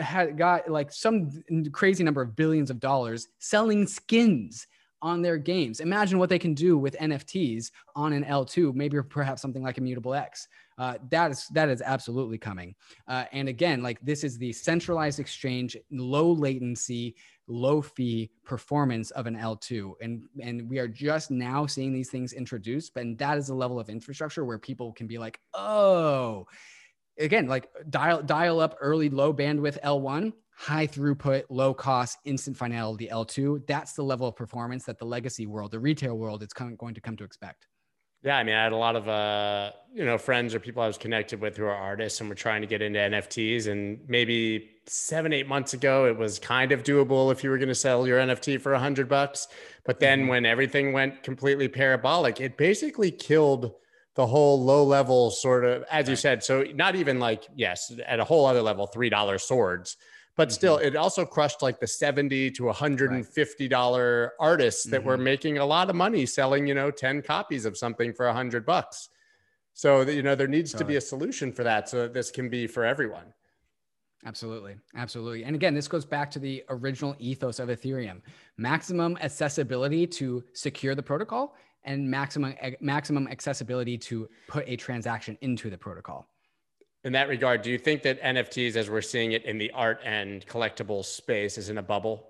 had got like some crazy number of billions of dollars selling skins on their games. Imagine what they can do with NFTs on an L2, maybe perhaps something like Immutable X. Uh, that is that is absolutely coming. Uh, and again, like this is the centralized exchange, low latency, low fee performance of an L2, and and we are just now seeing these things introduced. But that is a level of infrastructure where people can be like, oh. Again, like dial dial up early low bandwidth L1 high throughput, low cost, instant finality L2. That's the level of performance that the legacy world, the retail world, is going to come to expect. Yeah, I mean, I had a lot of uh, you know friends or people I was connected with who are artists and were trying to get into NFTs. And maybe seven, eight months ago, it was kind of doable if you were going to sell your NFT for a hundred bucks. But then mm-hmm. when everything went completely parabolic, it basically killed the whole low level sort of, as you said. So not even like yes, at a whole other level, three dollar swords but still mm-hmm. it also crushed like the 70 to 150 dollar right. artists that mm-hmm. were making a lot of money selling you know 10 copies of something for 100 bucks so you know there needs to be a solution for that so that this can be for everyone Absolutely. Absolutely. And again, this goes back to the original ethos of Ethereum maximum accessibility to secure the protocol and maximum maximum accessibility to put a transaction into the protocol in that regard, do you think that NFTs, as we're seeing it in the art and collectible space, is in a bubble?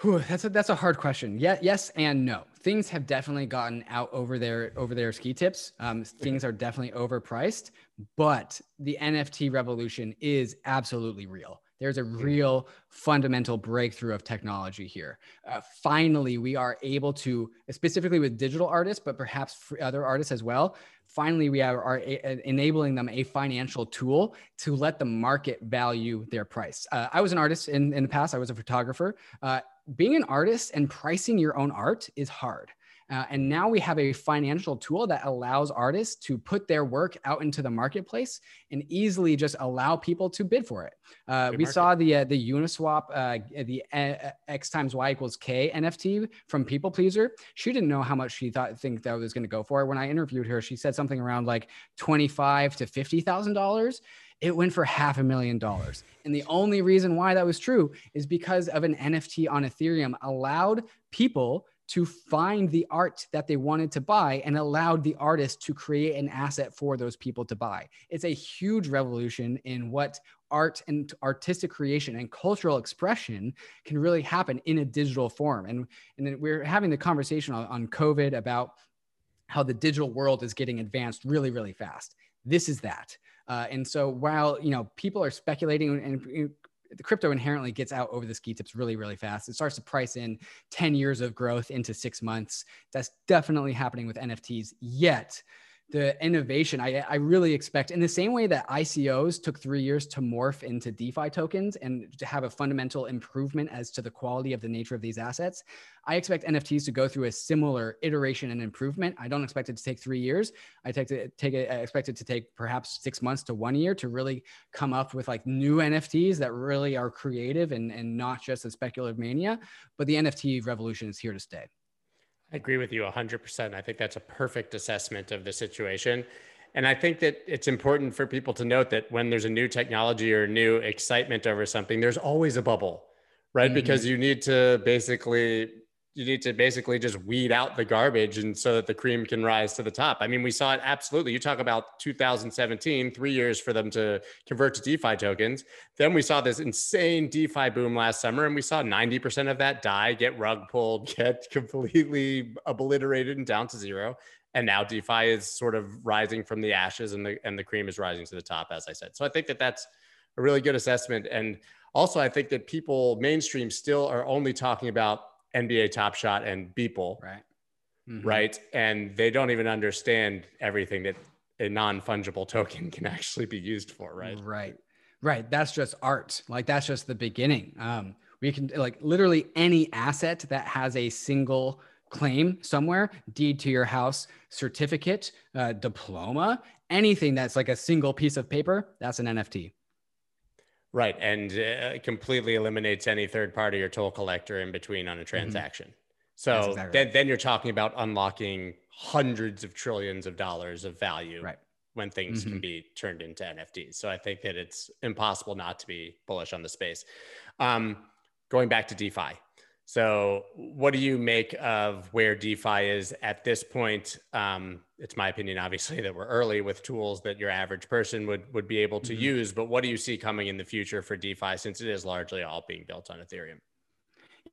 Whew, that's a that's a hard question. Yeah, yes and no. Things have definitely gotten out over their over their ski tips. Um, things are definitely overpriced, but the NFT revolution is absolutely real. There's a real fundamental breakthrough of technology here. Uh, finally, we are able to, specifically with digital artists, but perhaps other artists as well, finally we are, are a, enabling them a financial tool to let the market value their price. Uh, I was an artist in, in the past, I was a photographer. Uh, being an artist and pricing your own art is hard. Uh, and now we have a financial tool that allows artists to put their work out into the marketplace and easily just allow people to bid for it. Uh, we saw the uh, the Uniswap, uh, the uh, X times Y equals K NFT from pplpleasr. She didn't know how much she thought think that was going to go for. When I interviewed her, she said something around like twenty five to fifty thousand dollars it went for half a million dollars. And the only reason why that was true is because of an NFT on Ethereum allowed people to find the art that they wanted to buy and allowed the artist to create an asset for those people to buy. It's a huge revolution in what art and artistic creation and cultural expression can really happen in a digital form. And, and we're having the conversation on, on COVID about how the digital world is getting advanced really, really fast. This is that. Uh, and so while you know people are speculating and the crypto inherently gets out over the ski tips really, really fast. It starts to price in 10 years of growth into six months. That's definitely happening with NFTs. Yet, the innovation I, I really expect in the same way that ICOs took three years to morph into DeFi tokens and to have a fundamental improvement as to the quality of the nature of these assets. I expect NFTs to go through a similar iteration and improvement. I don't expect it to take three years. I take to take it, expect it to take perhaps six months to one year to really come up with like new NFTs that really are creative and, and not just a speculative mania. But the NFT revolution is here to stay. I agree with you 100%. I think that's a perfect assessment of the situation. And I think that it's important for people to note that when there's a new technology or new excitement over something, there's always a bubble, right? Mm-hmm. Because you need to basically you need to basically just weed out the garbage and so that the cream can rise to the top. I mean, we saw it absolutely. You talk about 2017, three years for them to convert to DeFi tokens. Then we saw this insane DeFi boom last summer, and we saw 90% of that die, get rug pulled, get completely obliterated and down to zero. And now DeFi is sort of rising from the ashes, and the and the cream is rising to the top, as I said. So I think that that's a really good assessment. And also, I think that people mainstream still are only talking about NBA Top Shot and Beeple. Right. mm-hmm. right? And they don't even understand everything that a non-fungible token can actually be used for, right? Right. Right. That's just art. Like that's just the beginning. Um, we can like literally any asset that has a single claim somewhere, deed to your house, certificate, uh, diploma, anything that's like a single piece of paper, that's an NFT. Right. And uh, completely eliminates any third party or toll collector in between on a mm-hmm. transaction. Mm-hmm. So exactly then, right. then you're talking about unlocking hundreds of trillions of dollars of value right. when things mm-hmm. can be turned into NFTs. So I think that it's impossible not to be bullish on the space. Um, going back to DeFi. So, what do you make of where DeFi is at this point? Um, it's my opinion, obviously, that we're early with tools that your average person would would be able to mm-hmm. use. But what do you see coming in the future for DeFi, since it is largely all being built on Ethereum?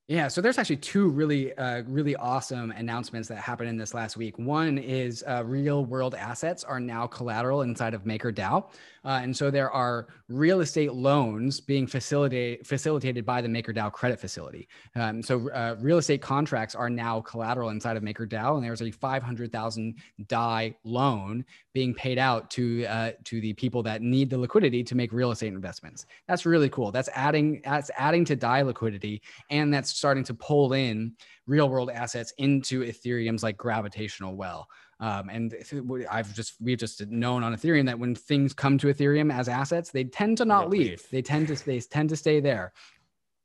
Yeah, so there's actually two really, uh, really awesome announcements that happened in this last week. One is uh, real world assets are now collateral inside of MakerDAO. Uh, and so there are real estate loans being facilitated, facilitated by the MakerDAO credit facility. Um, so uh, real estate contracts are now collateral inside of MakerDAO. And there's a 500,000 DAI loan being paid out to, uh, to the people that need the liquidity to make real estate investments. That's really cool. That's adding, that's adding to DAI liquidity. And that's starting to pull in real world assets into Ethereum's like gravitational well. Um, and I've just we've just known on Ethereum that when things come to Ethereum as assets, they tend to not leave. leave. They tend to they tend to stay there.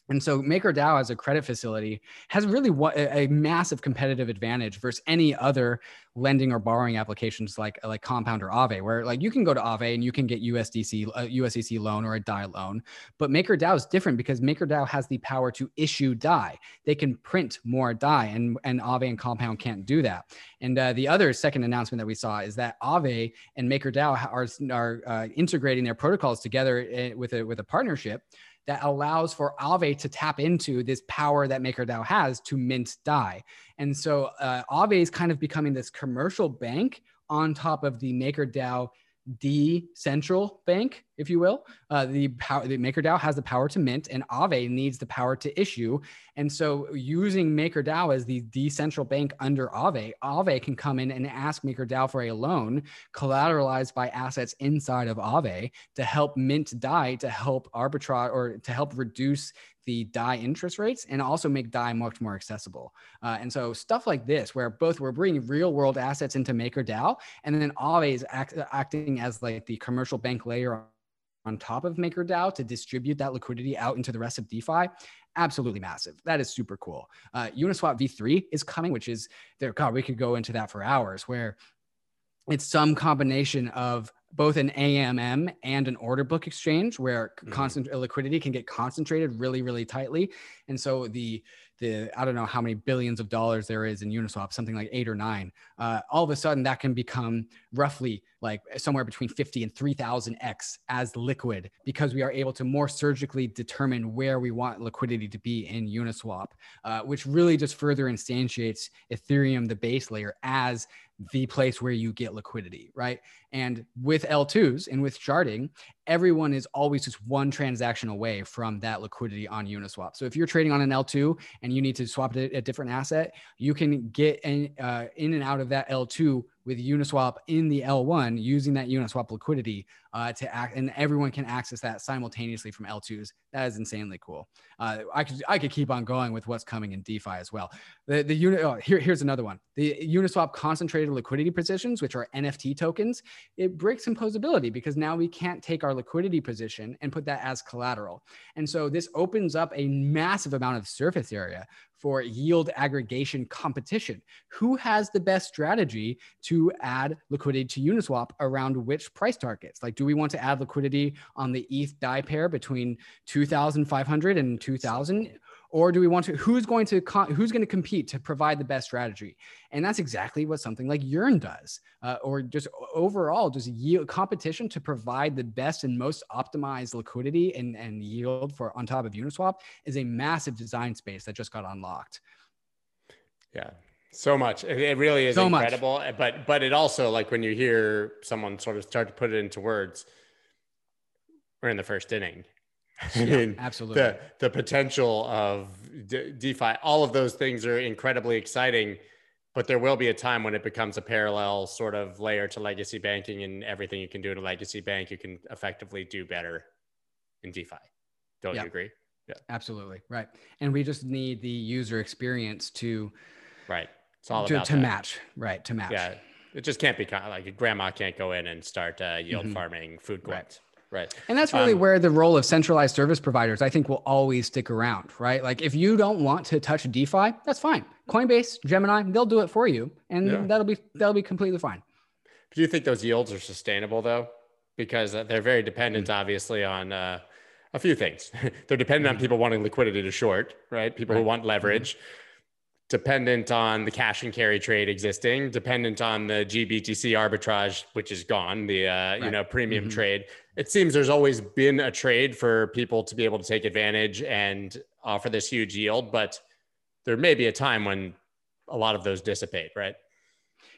And so MakerDAO as a credit facility has really a massive competitive advantage versus any other lending or borrowing applications like like Compound or Aave, where like you can go to Aave and you can get USDC a USDC loan or a DAI loan, but MakerDAO is different because MakerDAO has the power to issue DAI. They can print more DAI, and and Aave and Compound can't do that. And uh, the other second announcement that we saw is that Aave and MakerDAO are are uh, integrating their protocols together eh, with a with a partnership that allows for Aave to tap into this power that MakerDAO has to mint DAI. And so uh, is kind of becoming this commercial bank on top of the MakerDAO the central bank, if you will. Uh, the power, the MakerDAO has the power to mint, and Aave needs the power to issue. And so, using MakerDAO as the decentral bank under Aave, Aave can come in and ask MakerDAO for a loan collateralized by assets inside of Aave to help mint DAI to help arbitrage or to help reduce the DAI interest rates and also make DAI much more accessible. Uh, and so stuff like this, where both we're bringing real world assets into MakerDAO, and then always act, acting as like the commercial bank layer on top of MakerDAO to distribute that liquidity out into the rest of DeFi. Absolutely massive. That is super cool. Uh, Uniswap v3 is coming, which is there. God, we could go into that for hours. Where it's some combination of both an AMM and an order book exchange where mm-hmm. constant liquidity can get concentrated really, really tightly. And so the the I don't know how many billions of dollars there is in Uniswap, something like eight or nine. Uh, all of a sudden, that can become roughly like somewhere between 50 and 3000 x as liquid because we are able to more surgically determine where we want liquidity to be in Uniswap, uh, which really just further instantiates Ethereum, the base layer, as the place where you get liquidity, right? And with L2s and with sharding, everyone is always just one transaction away from that liquidity on Uniswap. So if you're trading on an L2 and you need to swap it a different asset, you can get in, uh, in and out of that L2 with Uniswap in the L1 using that Uniswap liquidity uh, to act, and everyone can access that simultaneously from L2s. That is insanely cool. Uh, I could I could keep on going with what's coming in DeFi as well. The the oh, here here's another one. The Uniswap concentrated liquidity positions, which are NFT tokens, it breaks composability because now we can't take our liquidity position and put that as collateral. And so this opens up a massive amount of surface area for yield aggregation competition. Who has the best strategy to add liquidity to Uniswap around which price targets? Like, do we want to add liquidity on the ETH DAI pair between 2,500 and 2,000? or do we want to who's going to who's going to compete to provide the best strategy? And that's exactly what something like yearn does uh, or just overall just yield competition to provide the best and most optimized liquidity and, and yield for on top of uniswap is a massive design space that just got unlocked. Yeah so much it really is so incredible much. but but it also like when you hear someone sort of start to put it into words we're in the first inning I mean, absolutely. The, the potential of De- DeFi, all of those things are incredibly exciting. but there will be a time when it becomes a parallel sort of layer to legacy banking and everything you can do in a legacy bank you can effectively do better in defi don't yeah. you agree yeah absolutely right and we just need the user experience to right it's all to, about to match right to match yeah it just can't be like grandma can't go in and start uh, yield mm-hmm. farming food courts right. Right. And that's really um, where the role of centralized service providers, I think, will always stick around, right? Like if you don't want to touch DeFi, that's fine. Coinbase, Gemini, they'll do it for you, and yeah. that'll be that'll be completely fine. Do you think those yields are sustainable though? Because uh, they're very dependent, mm-hmm. obviously, on uh, a few things. they're dependent mm-hmm. on people wanting liquidity to short, right? People right. who want leverage. Mm-hmm dependent on the cash and carry trade existing, dependent on the GBTC arbitrage, which is gone, the uh, right. you know premium mm-hmm. trade. It seems there's always been a trade for people to be able to take advantage and offer this huge yield, but there may be a time when a lot of those dissipate, right?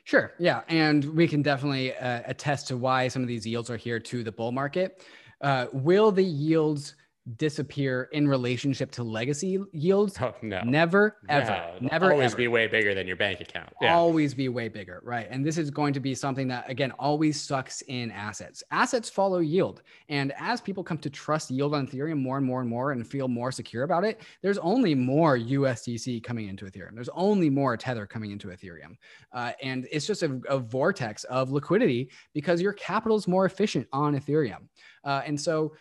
Sure. Yeah, and we can definitely uh, attest to why some of these yields are here to the bull market. Uh, will the yields disappear in relationship to legacy yields. Oh, no. Never, ever, no, never. Always ever. be way bigger than your bank account. Yeah. Always be way bigger. Right. And this is going to be something that, again, always sucks in assets. Assets follow yield. And as people come to trust yield on Ethereum more and more and more and feel more secure about it, there's only more USDC coming into Ethereum. There's only more Tether coming into Ethereum. Uh, and it's just a, a vortex of liquidity because your capital is more efficient on Ethereum. Uh, and so,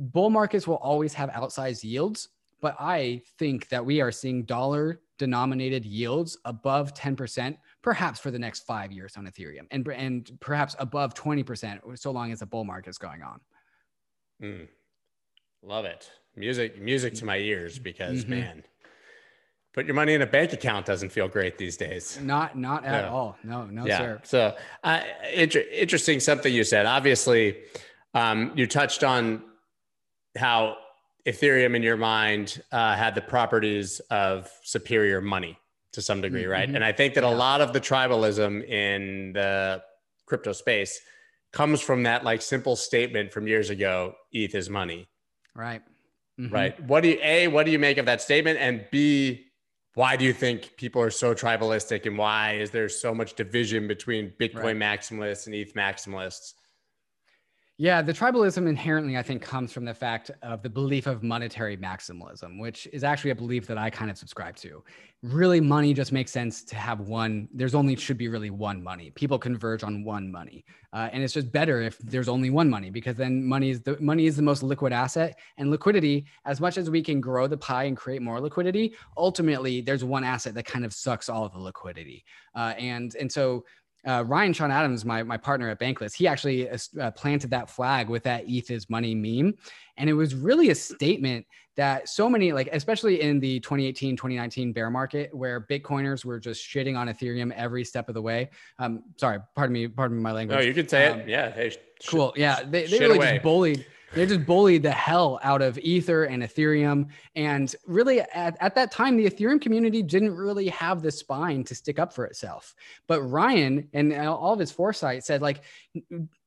bull markets will always have outsized yields, but I think that we are seeing dollar denominated yields above 10%, perhaps for the next five years on Ethereum, and, and perhaps above 20%, so long as the bull market is going on. Mm. Love it. Music, music to my ears because mm-hmm. man, put your money in a bank account doesn't feel great these days. Not, not at all. No, no, yeah. sir. So, uh, inter- interesting something you said. Obviously, um, you touched on how Ethereum in your mind uh, had the properties of superior money to some degree, right? Mm-hmm. And I think that yeah. a lot of the tribalism in the crypto space comes from that like simple statement from years ago ETH is money. Right. Mm-hmm. Right. What do you, A, what do you make of that statement? And B, why do you think people are so tribalistic and why is there so much division between Bitcoin right. maximalists and ETH maximalists? Yeah, the tribalism inherently, I think, comes from the fact of the belief of monetary maximalism, which is actually a belief that I kind of subscribe to. Really, money just makes sense to have one. There's only should be really one money. People converge on one money, uh, and it's just better if there's only one money because then money is the money is the most liquid asset. And liquidity, as much as we can grow the pie and create more liquidity, ultimately there's one asset that kind of sucks all of the liquidity. Uh, and and so uh, Ryan Sean Adams, my, my partner at Bankless, he actually uh, planted that flag with that ETH is money meme. And it was really a statement that so many, like, especially in the 2018, 2019 bear market where Bitcoiners were just shitting on Ethereum every step of the way. Um, sorry, pardon me, pardon me my language. No, you could say um, it. Yeah. Hey, cool. yeah. They, they really away. just bullied they just bullied the hell out of Ether and Ethereum. And really, at, at that time, the Ethereum community didn't really have the spine to stick up for itself. But Ryan and all of his foresight said, like,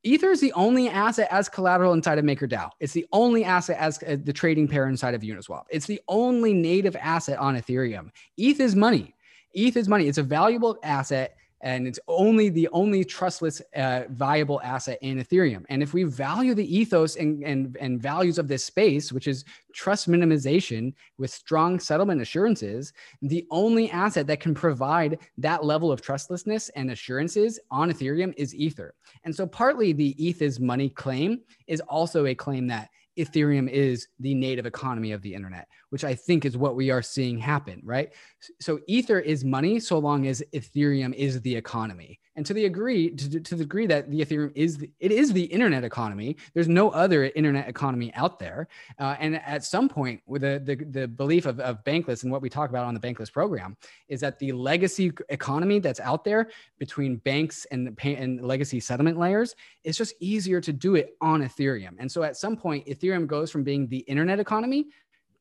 Ether is the only asset as collateral inside of MakerDAO. It's the only asset as uh, the trading pair inside of Uniswap. It's the only native asset on Ethereum. ETH is money. ETH is money. It's a valuable asset and it's only the only trustless uh, viable asset in ethereum. And if we value the ethos and, and, and values of this space which is trust minimization with strong settlement assurances the only asset that can provide that level of trustlessness and assurances on ethereum is ether. And so partly the eth is money claim is also a claim that Ethereum is the native economy of the internet, which I think is what we are seeing happen, right? So Ether is money so long as Ethereum is the economy. And to the degree to, to the degree that the Ethereum is the, it is the internet economy. There's no other internet economy out there. Uh, and at some point, with the, the the belief of, of Bankless and what we talk about on the Bankless program is that the legacy economy that's out there between banks and pay, and legacy settlement layers is just easier to do it on Ethereum. And so at some point, Ethereum goes from being the internet economy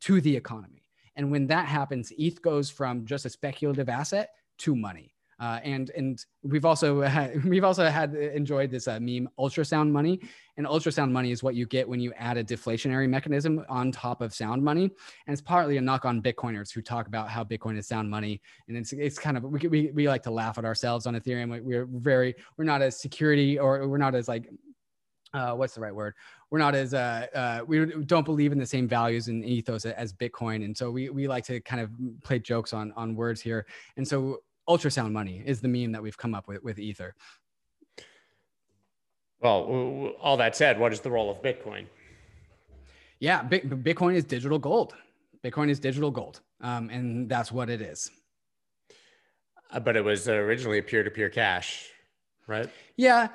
to the economy. And when that happens, ETH goes from just a speculative asset to money. Uh, and and we've also had, we've also had enjoyed this uh, meme ultrasound money, And ultrasound money is what you get when you add a deflationary mechanism on top of sound money. And it's partly a knock on Bitcoiners who talk about how Bitcoin is sound money. And it's, it's kind of, we, we, we like to laugh at ourselves on Ethereum. We're very, we're not as security or we're not as like, uh, what's the right word? We're not as uh, uh, we don't believe in the same values and ethos as Bitcoin, and so we we like to kind of play jokes on on words here. And so ultrasound money is the meme that we've come up with with Ether. Well, all that said, what is the role of Bitcoin? Yeah, Bitcoin is digital gold. Bitcoin is digital gold, um, and that's what it is. Uh, but it was originally a peer-to-peer cash, right? Yeah,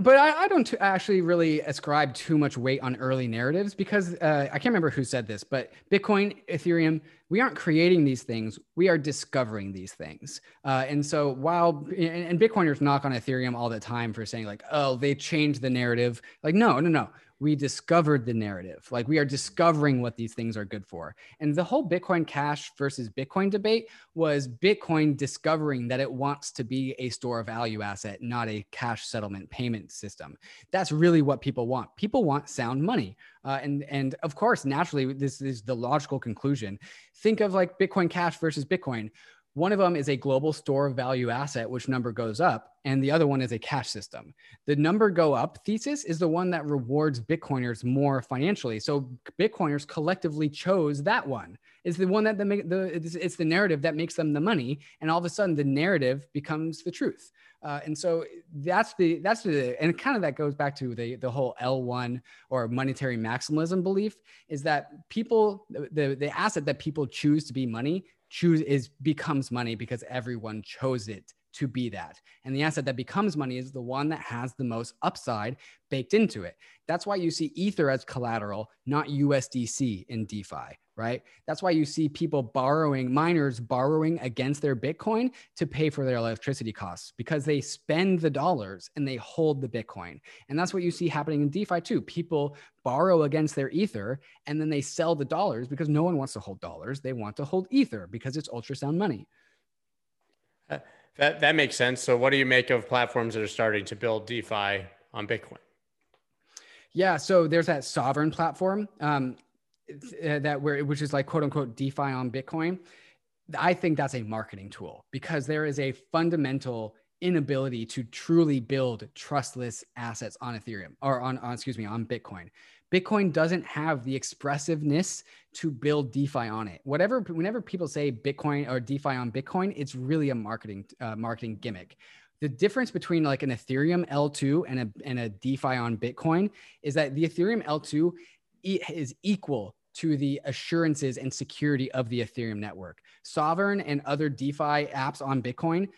but I, I, don't actually really ascribe too much weight on early narratives because uh, I can't remember who said this, but Bitcoin, Ethereum, we aren't creating these things, we are discovering these things. Uh, and so while, and, and Bitcoiners knock on Ethereum all the time for saying, like, oh, they changed the narrative. Like, no, no, no we discovered the narrative. Like we are discovering what these things are good for. And the whole Bitcoin Cash versus Bitcoin debate was Bitcoin discovering that it wants to be a store of value asset, not a cash settlement payment system. That's really what people want. People want sound money. Uh, and and of course, naturally, this is the logical conclusion. Think of like Bitcoin Cash versus Bitcoin. One of them is a global store of value asset, which number goes up, and the other one is a cash system. The number go up thesis is the one that rewards Bitcoiners more financially. So Bitcoiners collectively chose that one. It's the one that the, the it's, the narrative that makes them the money, and all of a sudden the narrative becomes the truth. Uh, and so that's the that's the and kind of that goes back to the the whole L1 or monetary maximalism belief is that people the the asset that people choose to be money choose is becomes money because everyone chose it to be that. And the asset that becomes money is the one that has the most upside baked into it. That's why you see Ether as collateral, not USDC in DeFi, right? That's why you see people borrowing, miners borrowing against their Bitcoin to pay for their electricity costs because they spend the dollars and they hold the Bitcoin. And that's what you see happening in DeFi too. People borrow against their Ether and then they sell the dollars because no one wants to hold dollars. They want to hold Ether because it's ultrasound money. Uh, that that makes sense. So, what do you make of platforms that are starting to build DeFi on Bitcoin? Yeah, so there's that Sovryn platform um, uh, that where which is like quote unquote DeFi on Bitcoin. I think that's a marketing tool because there is a fundamental inability to truly build trustless assets on Ethereum or on, on excuse me on Bitcoin. Bitcoin doesn't have the expressiveness to build DeFi on it. Whatever, whenever people say Bitcoin or DeFi on Bitcoin, it's really a marketing uh, marketing gimmick. The difference between like an Ethereum L2 and a and a DeFi on Bitcoin is that the Ethereum L2 is equal to the assurances and security of the Ethereum network. Sovryn and other DeFi apps on Bitcoin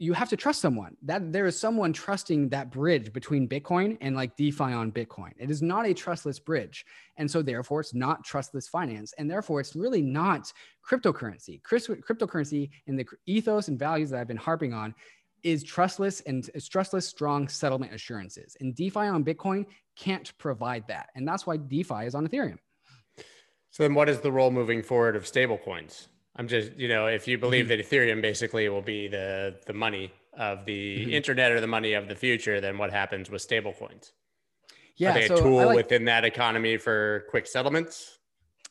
you have to trust someone. That there is someone trusting that bridge between bitcoin and like defi on bitcoin. It is not a trustless bridge and so therefore it's not trustless finance and therefore it's really not cryptocurrency. Cryptocurrency and the ethos and values that i've been harping on is trustless and is trustless strong settlement assurances and defi on bitcoin can't provide that and that's why defi is on ethereum so then what is the role moving forward of stablecoins I'm just, you know, if you believe mm-hmm. that Ethereum basically will be the the money of the mm-hmm. internet or the money of the future, then what happens with stablecoins? Yeah, Are they so a tool like, within that economy for quick settlements?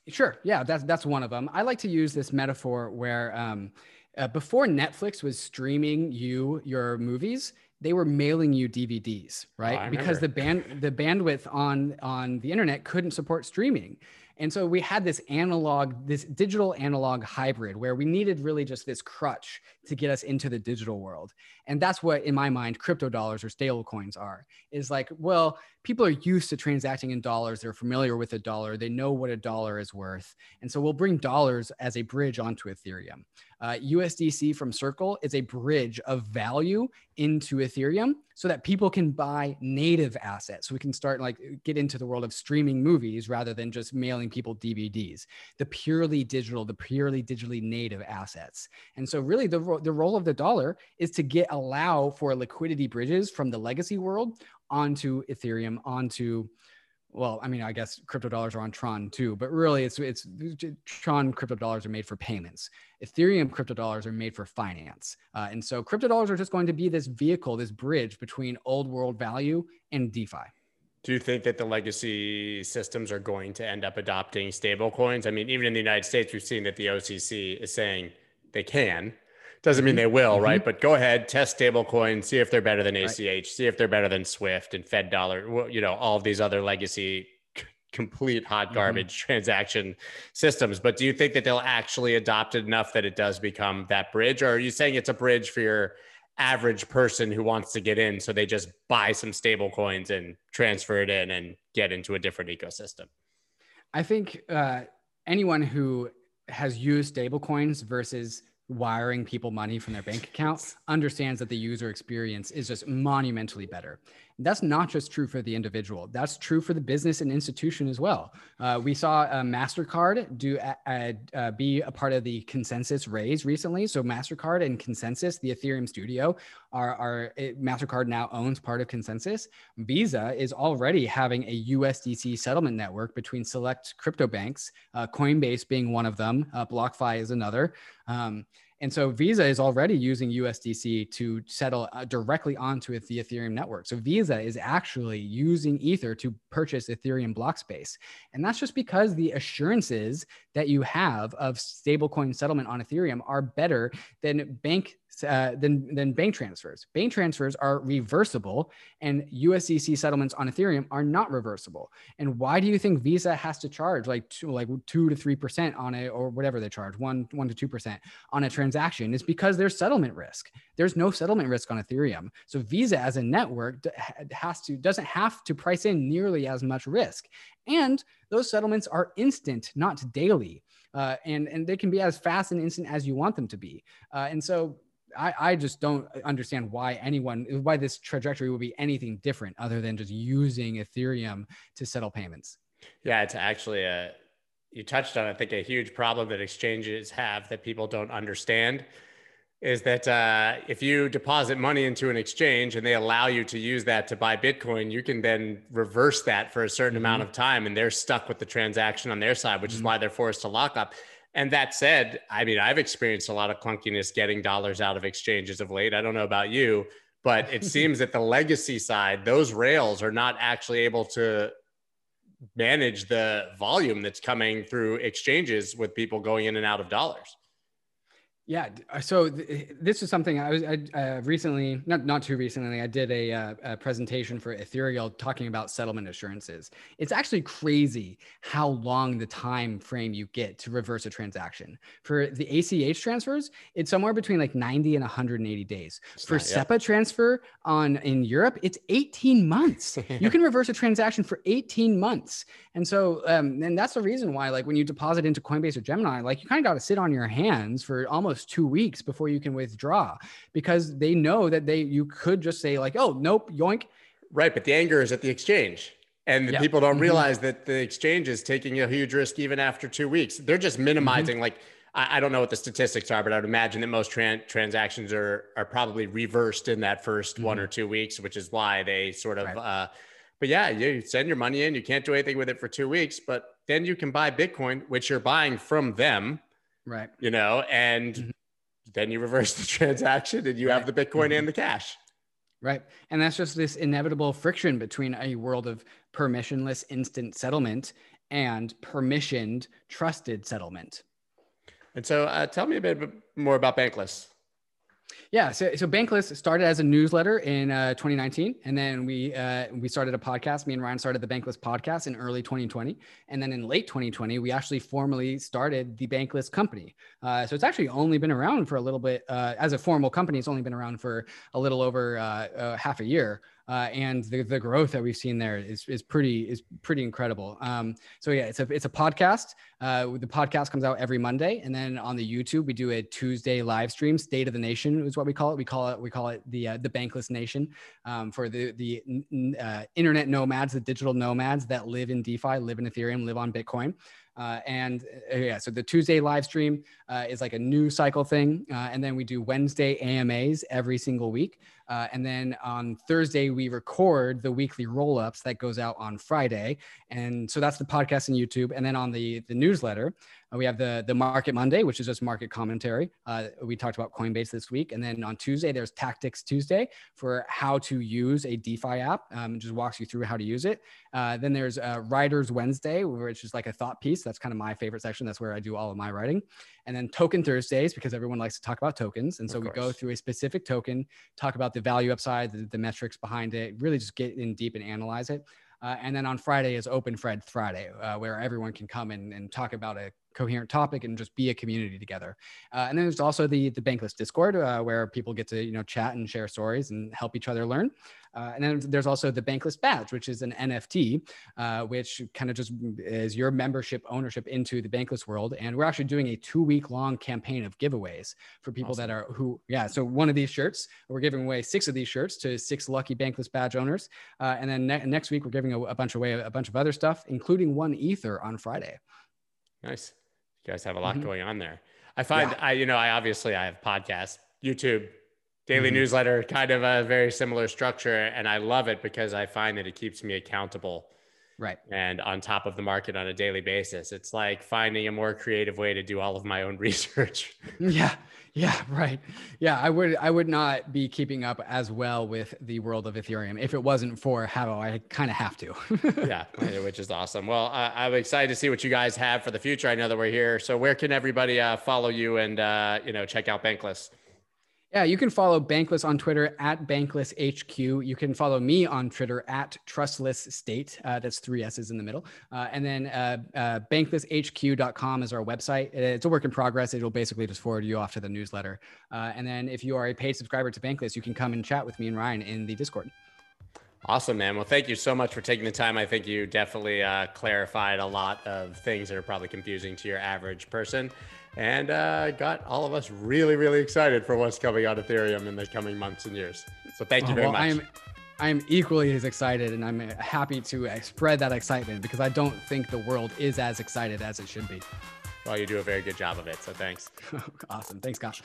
Sure. Yeah, that's that's one of them. I like to use this metaphor where um, uh, before Netflix was streaming you your movies, they were mailing you DVDs, right? Oh, because the band the bandwidth on on the internet couldn't support streaming. And so we had this analog, this digital analog hybrid where we needed really just this crutch to get us into the digital world. And that's what, in my mind, crypto dollars or stable coins are is like, well, people are used to transacting in dollars. They're familiar with a dollar. They know what a dollar is worth. And so we'll bring dollars as a bridge onto Ethereum. Uh, USDC from Circle is a bridge of value into Ethereum so that people can buy native assets. So we can start like get into the world of streaming movies rather than just mailing people DVDs, the purely digital, the purely digitally native assets. And so really the, the role of the dollar is to get allow for liquidity bridges from the legacy world onto Ethereum, onto well, I mean, I guess crypto dollars are on Tron too, but really it's it's Tron crypto dollars are made for payments. Ethereum crypto dollars are made for finance. Uh, and so crypto dollars are just going to be this vehicle, this bridge between old world value and DeFi. Do you think that the legacy systems are going to end up adopting stable coins? I mean, even in the United States, we've seen that the OCC is saying they can. Doesn't mean mm-hmm. they will, mm-hmm. right? But go ahead, test stable coins, see if they're better than ACH, right. see if they're better than Swift and Fed Dollar, you know, all of these other legacy complete hot mm-hmm. garbage mm-hmm. transaction systems. But do you think that they'll actually adopt it enough that it does become that bridge? Or are you saying it's a bridge for your average person who wants to get in? So they just buy some stable coins and transfer it in and get into a different ecosystem? I think uh, anyone who has used stable coins versus wiring people money from their bank account understands that the user experience is just monumentally better. That's not just true for the individual. That's true for the business and institution as well. Uh, we saw uh, Mastercard do uh, be a part of the ConsenSys raise recently. So Mastercard and ConsenSys, the Ethereum Studio, are, are it, Mastercard now owns part of ConsenSys. Visa is already having a USDC settlement network between select crypto banks, uh, Coinbase being one of them, uh, BlockFi is another. Um, and so Visa is already using USDC to settle uh, directly onto the Ethereum network. So Visa is actually using Ether to purchase Ethereum block space. And that's just because the assurances that you have of stablecoin settlement on Ethereum are better than bank uh, than, than bank transfers. Bank transfers are reversible, and USDC settlements on Ethereum are not reversible. And why do you think Visa has to charge like two, like two to three percent on it, or whatever they charge, one one to two percent on a transaction? Is because there's settlement risk. There's no settlement risk on Ethereum. So Visa as a network has to doesn't have to price in nearly as much risk, and those settlements are instant, not daily. Uh, and and they can be as fast and instant as you want them to be. Uh, and so I, I just don't understand why anyone why this trajectory would be anything different other than just using Ethereum to settle payments. Yeah, it's actually a you touched on I think a huge problem that exchanges have that people don't understand is that uh, if you deposit money into an exchange and they allow you to use that to buy Bitcoin, you can then reverse that for a certain mm-hmm. amount of time, and they're stuck with the transaction on their side, which mm-hmm. is why they're forced to lock up. And that said, I mean, I've experienced a lot of clunkiness getting dollars out of exchanges of late. I don't know about you, but it seems that the legacy side, those rails are not actually able to manage the volume that's coming through exchanges with people going in and out of dollars. Yeah. Uh, so th- this is something I was I, uh, recently, not not too recently, I did a, uh, a, presentation for Ethereal talking about settlement assurances. It's actually crazy how long the time frame you get to reverse a transaction. For the ACH transfers, it's somewhere between like 90 and 180 days. It's for not, SEPA yeah. transfer on in Europe, it's 18 months. you can reverse a transaction for 18 months. And so, um, and that's the reason why, like when you deposit into Coinbase or Gemini, like you kind of got to sit on your hands for almost almost two weeks before you can withdraw because they know that they you could just say like, oh nope, yoink. Right, but the anger is at the exchange. And the people don't mm-hmm. realize mm-hmm. that the exchange is taking a huge risk even after two weeks. They're just minimizing mm-hmm. like I, I, don't know what the statistics are, but I would imagine that most tran- transactions are are probably reversed in that 1st mm-hmm. one or two weeks, which is why they sort of. Right. Uh, but yeah, you send your money in. You can't do anything with it for two weeks, but then you can buy Bitcoin, which you're buying from them Right. You know, and mm-hmm. then you reverse the transaction and you right. have the Bitcoin mm-hmm. and the cash. Right. And that's just this inevitable friction between a world of permissionless instant settlement and permissioned trusted settlement. And so uh, tell me a bit more about Bankless. Yeah, so, so Bankless started as a newsletter in uh, 2019, and then we uh, we started a podcast. Me and Ryan started the Bankless podcast in early 2020, and then in late 2020, we actually formally started the Bankless company. Uh, so it's actually only been around for a little bit uh, as a formal company. It's only been around for a little over uh, uh, half a year uh, and the, the growth that we've seen there is, is pretty is pretty incredible. Um, so yeah, it's a it's a podcast. Uh, the podcast comes out every Monday, and then on the YouTube we do a Tuesday live stream. State of the Nation is what we call it. We call it we call it the uh, the Bankless Nation um, for the the uh, internet nomads, the digital nomads that live in DeFi, live in Ethereum, live on Bitcoin. Uh, and uh, yeah, so the Tuesday live stream uh, is like a new cycle thing. Uh, and then we do Wednesday AMAs every single week. Uh, and then on Thursday, we record the weekly roll ups that goes out on Friday. And so that's the podcast and YouTube. And then on the, the newsletter, Uh, we have the the Market Monday, which is just market commentary. Uh, we talked about Coinbase this week, and then on Tuesday there's Tactics Tuesday for how to use a DeFi app. Um, just walks you through how to use it. Uh, then there's uh, Writers Wednesday, which is like a thought piece. That's kind of my favorite section. That's where I do all of my writing. And then Token Thursdays because everyone likes to talk about tokens, and so we go through a specific token, talk about the value upside, the, the metrics behind it, really just get in deep and analyze it. Uh, and then on Friday is Open Thread Friday, uh, where everyone can come in and talk about a coherent topic and just be a community together. Uh, and then there's also the the Bankless Discord, uh, where people get to you know chat and share stories and help each other learn. Uh, and then there's also the Bankless Badge, which is an NFT, uh, which kind of just is your membership ownership into the Bankless world. And we're actually doing a two week long campaign of giveaways for people awesome. that are who, yeah. So one of these shirts, we're giving away six of these shirts to six lucky Bankless Badge owners. Uh, and then ne- next week, we're giving a, a bunch away, a bunch of other stuff, including one Ether on Friday. Nice. You guys have a lot mm-hmm. going on there. I find yeah. I, you know, I obviously I have podcasts, YouTube, daily mm-hmm. newsletter, kind of a very similar structure. And I love it because I find that it keeps me accountable. Right. And on top of the market on a daily basis. It's like finding a more creative way to do all of my own research. Yeah. Yeah, right. Yeah, I would I would not be keeping up as well with the world of Ethereum if it wasn't for how I kind of have to. yeah, which is awesome. Well, I, am excited to see what you guys have for the future. I know that we're here. So where can everybody uh, follow you and uh, you know check out Bankless? Yeah, you can follow Bankless on Twitter at Bankless HQ. You can follow me on Twitter at Trustless State. Uh, that's three S's in the middle. Uh, and then uh, uh, banklesshq.com is our website. It's a work in progress. It'll basically just forward you off to the newsletter. Uh, and then if you are a paid subscriber to Bankless, you can come and chat with me and Ryan in the Discord. Awesome, man. Well, thank you so much for taking the time. I think you definitely uh, clarified a lot of things that are probably confusing to your average person and uh, got all of us really, really excited for what's coming on Ethereum in the coming months and years. So thank you oh, very well, much. I am, I am equally as excited, and I'm happy to spread that excitement because I don't think the world is as excited as it should be. Well, you do a very good job of it. So thanks. awesome. Thanks, Scott.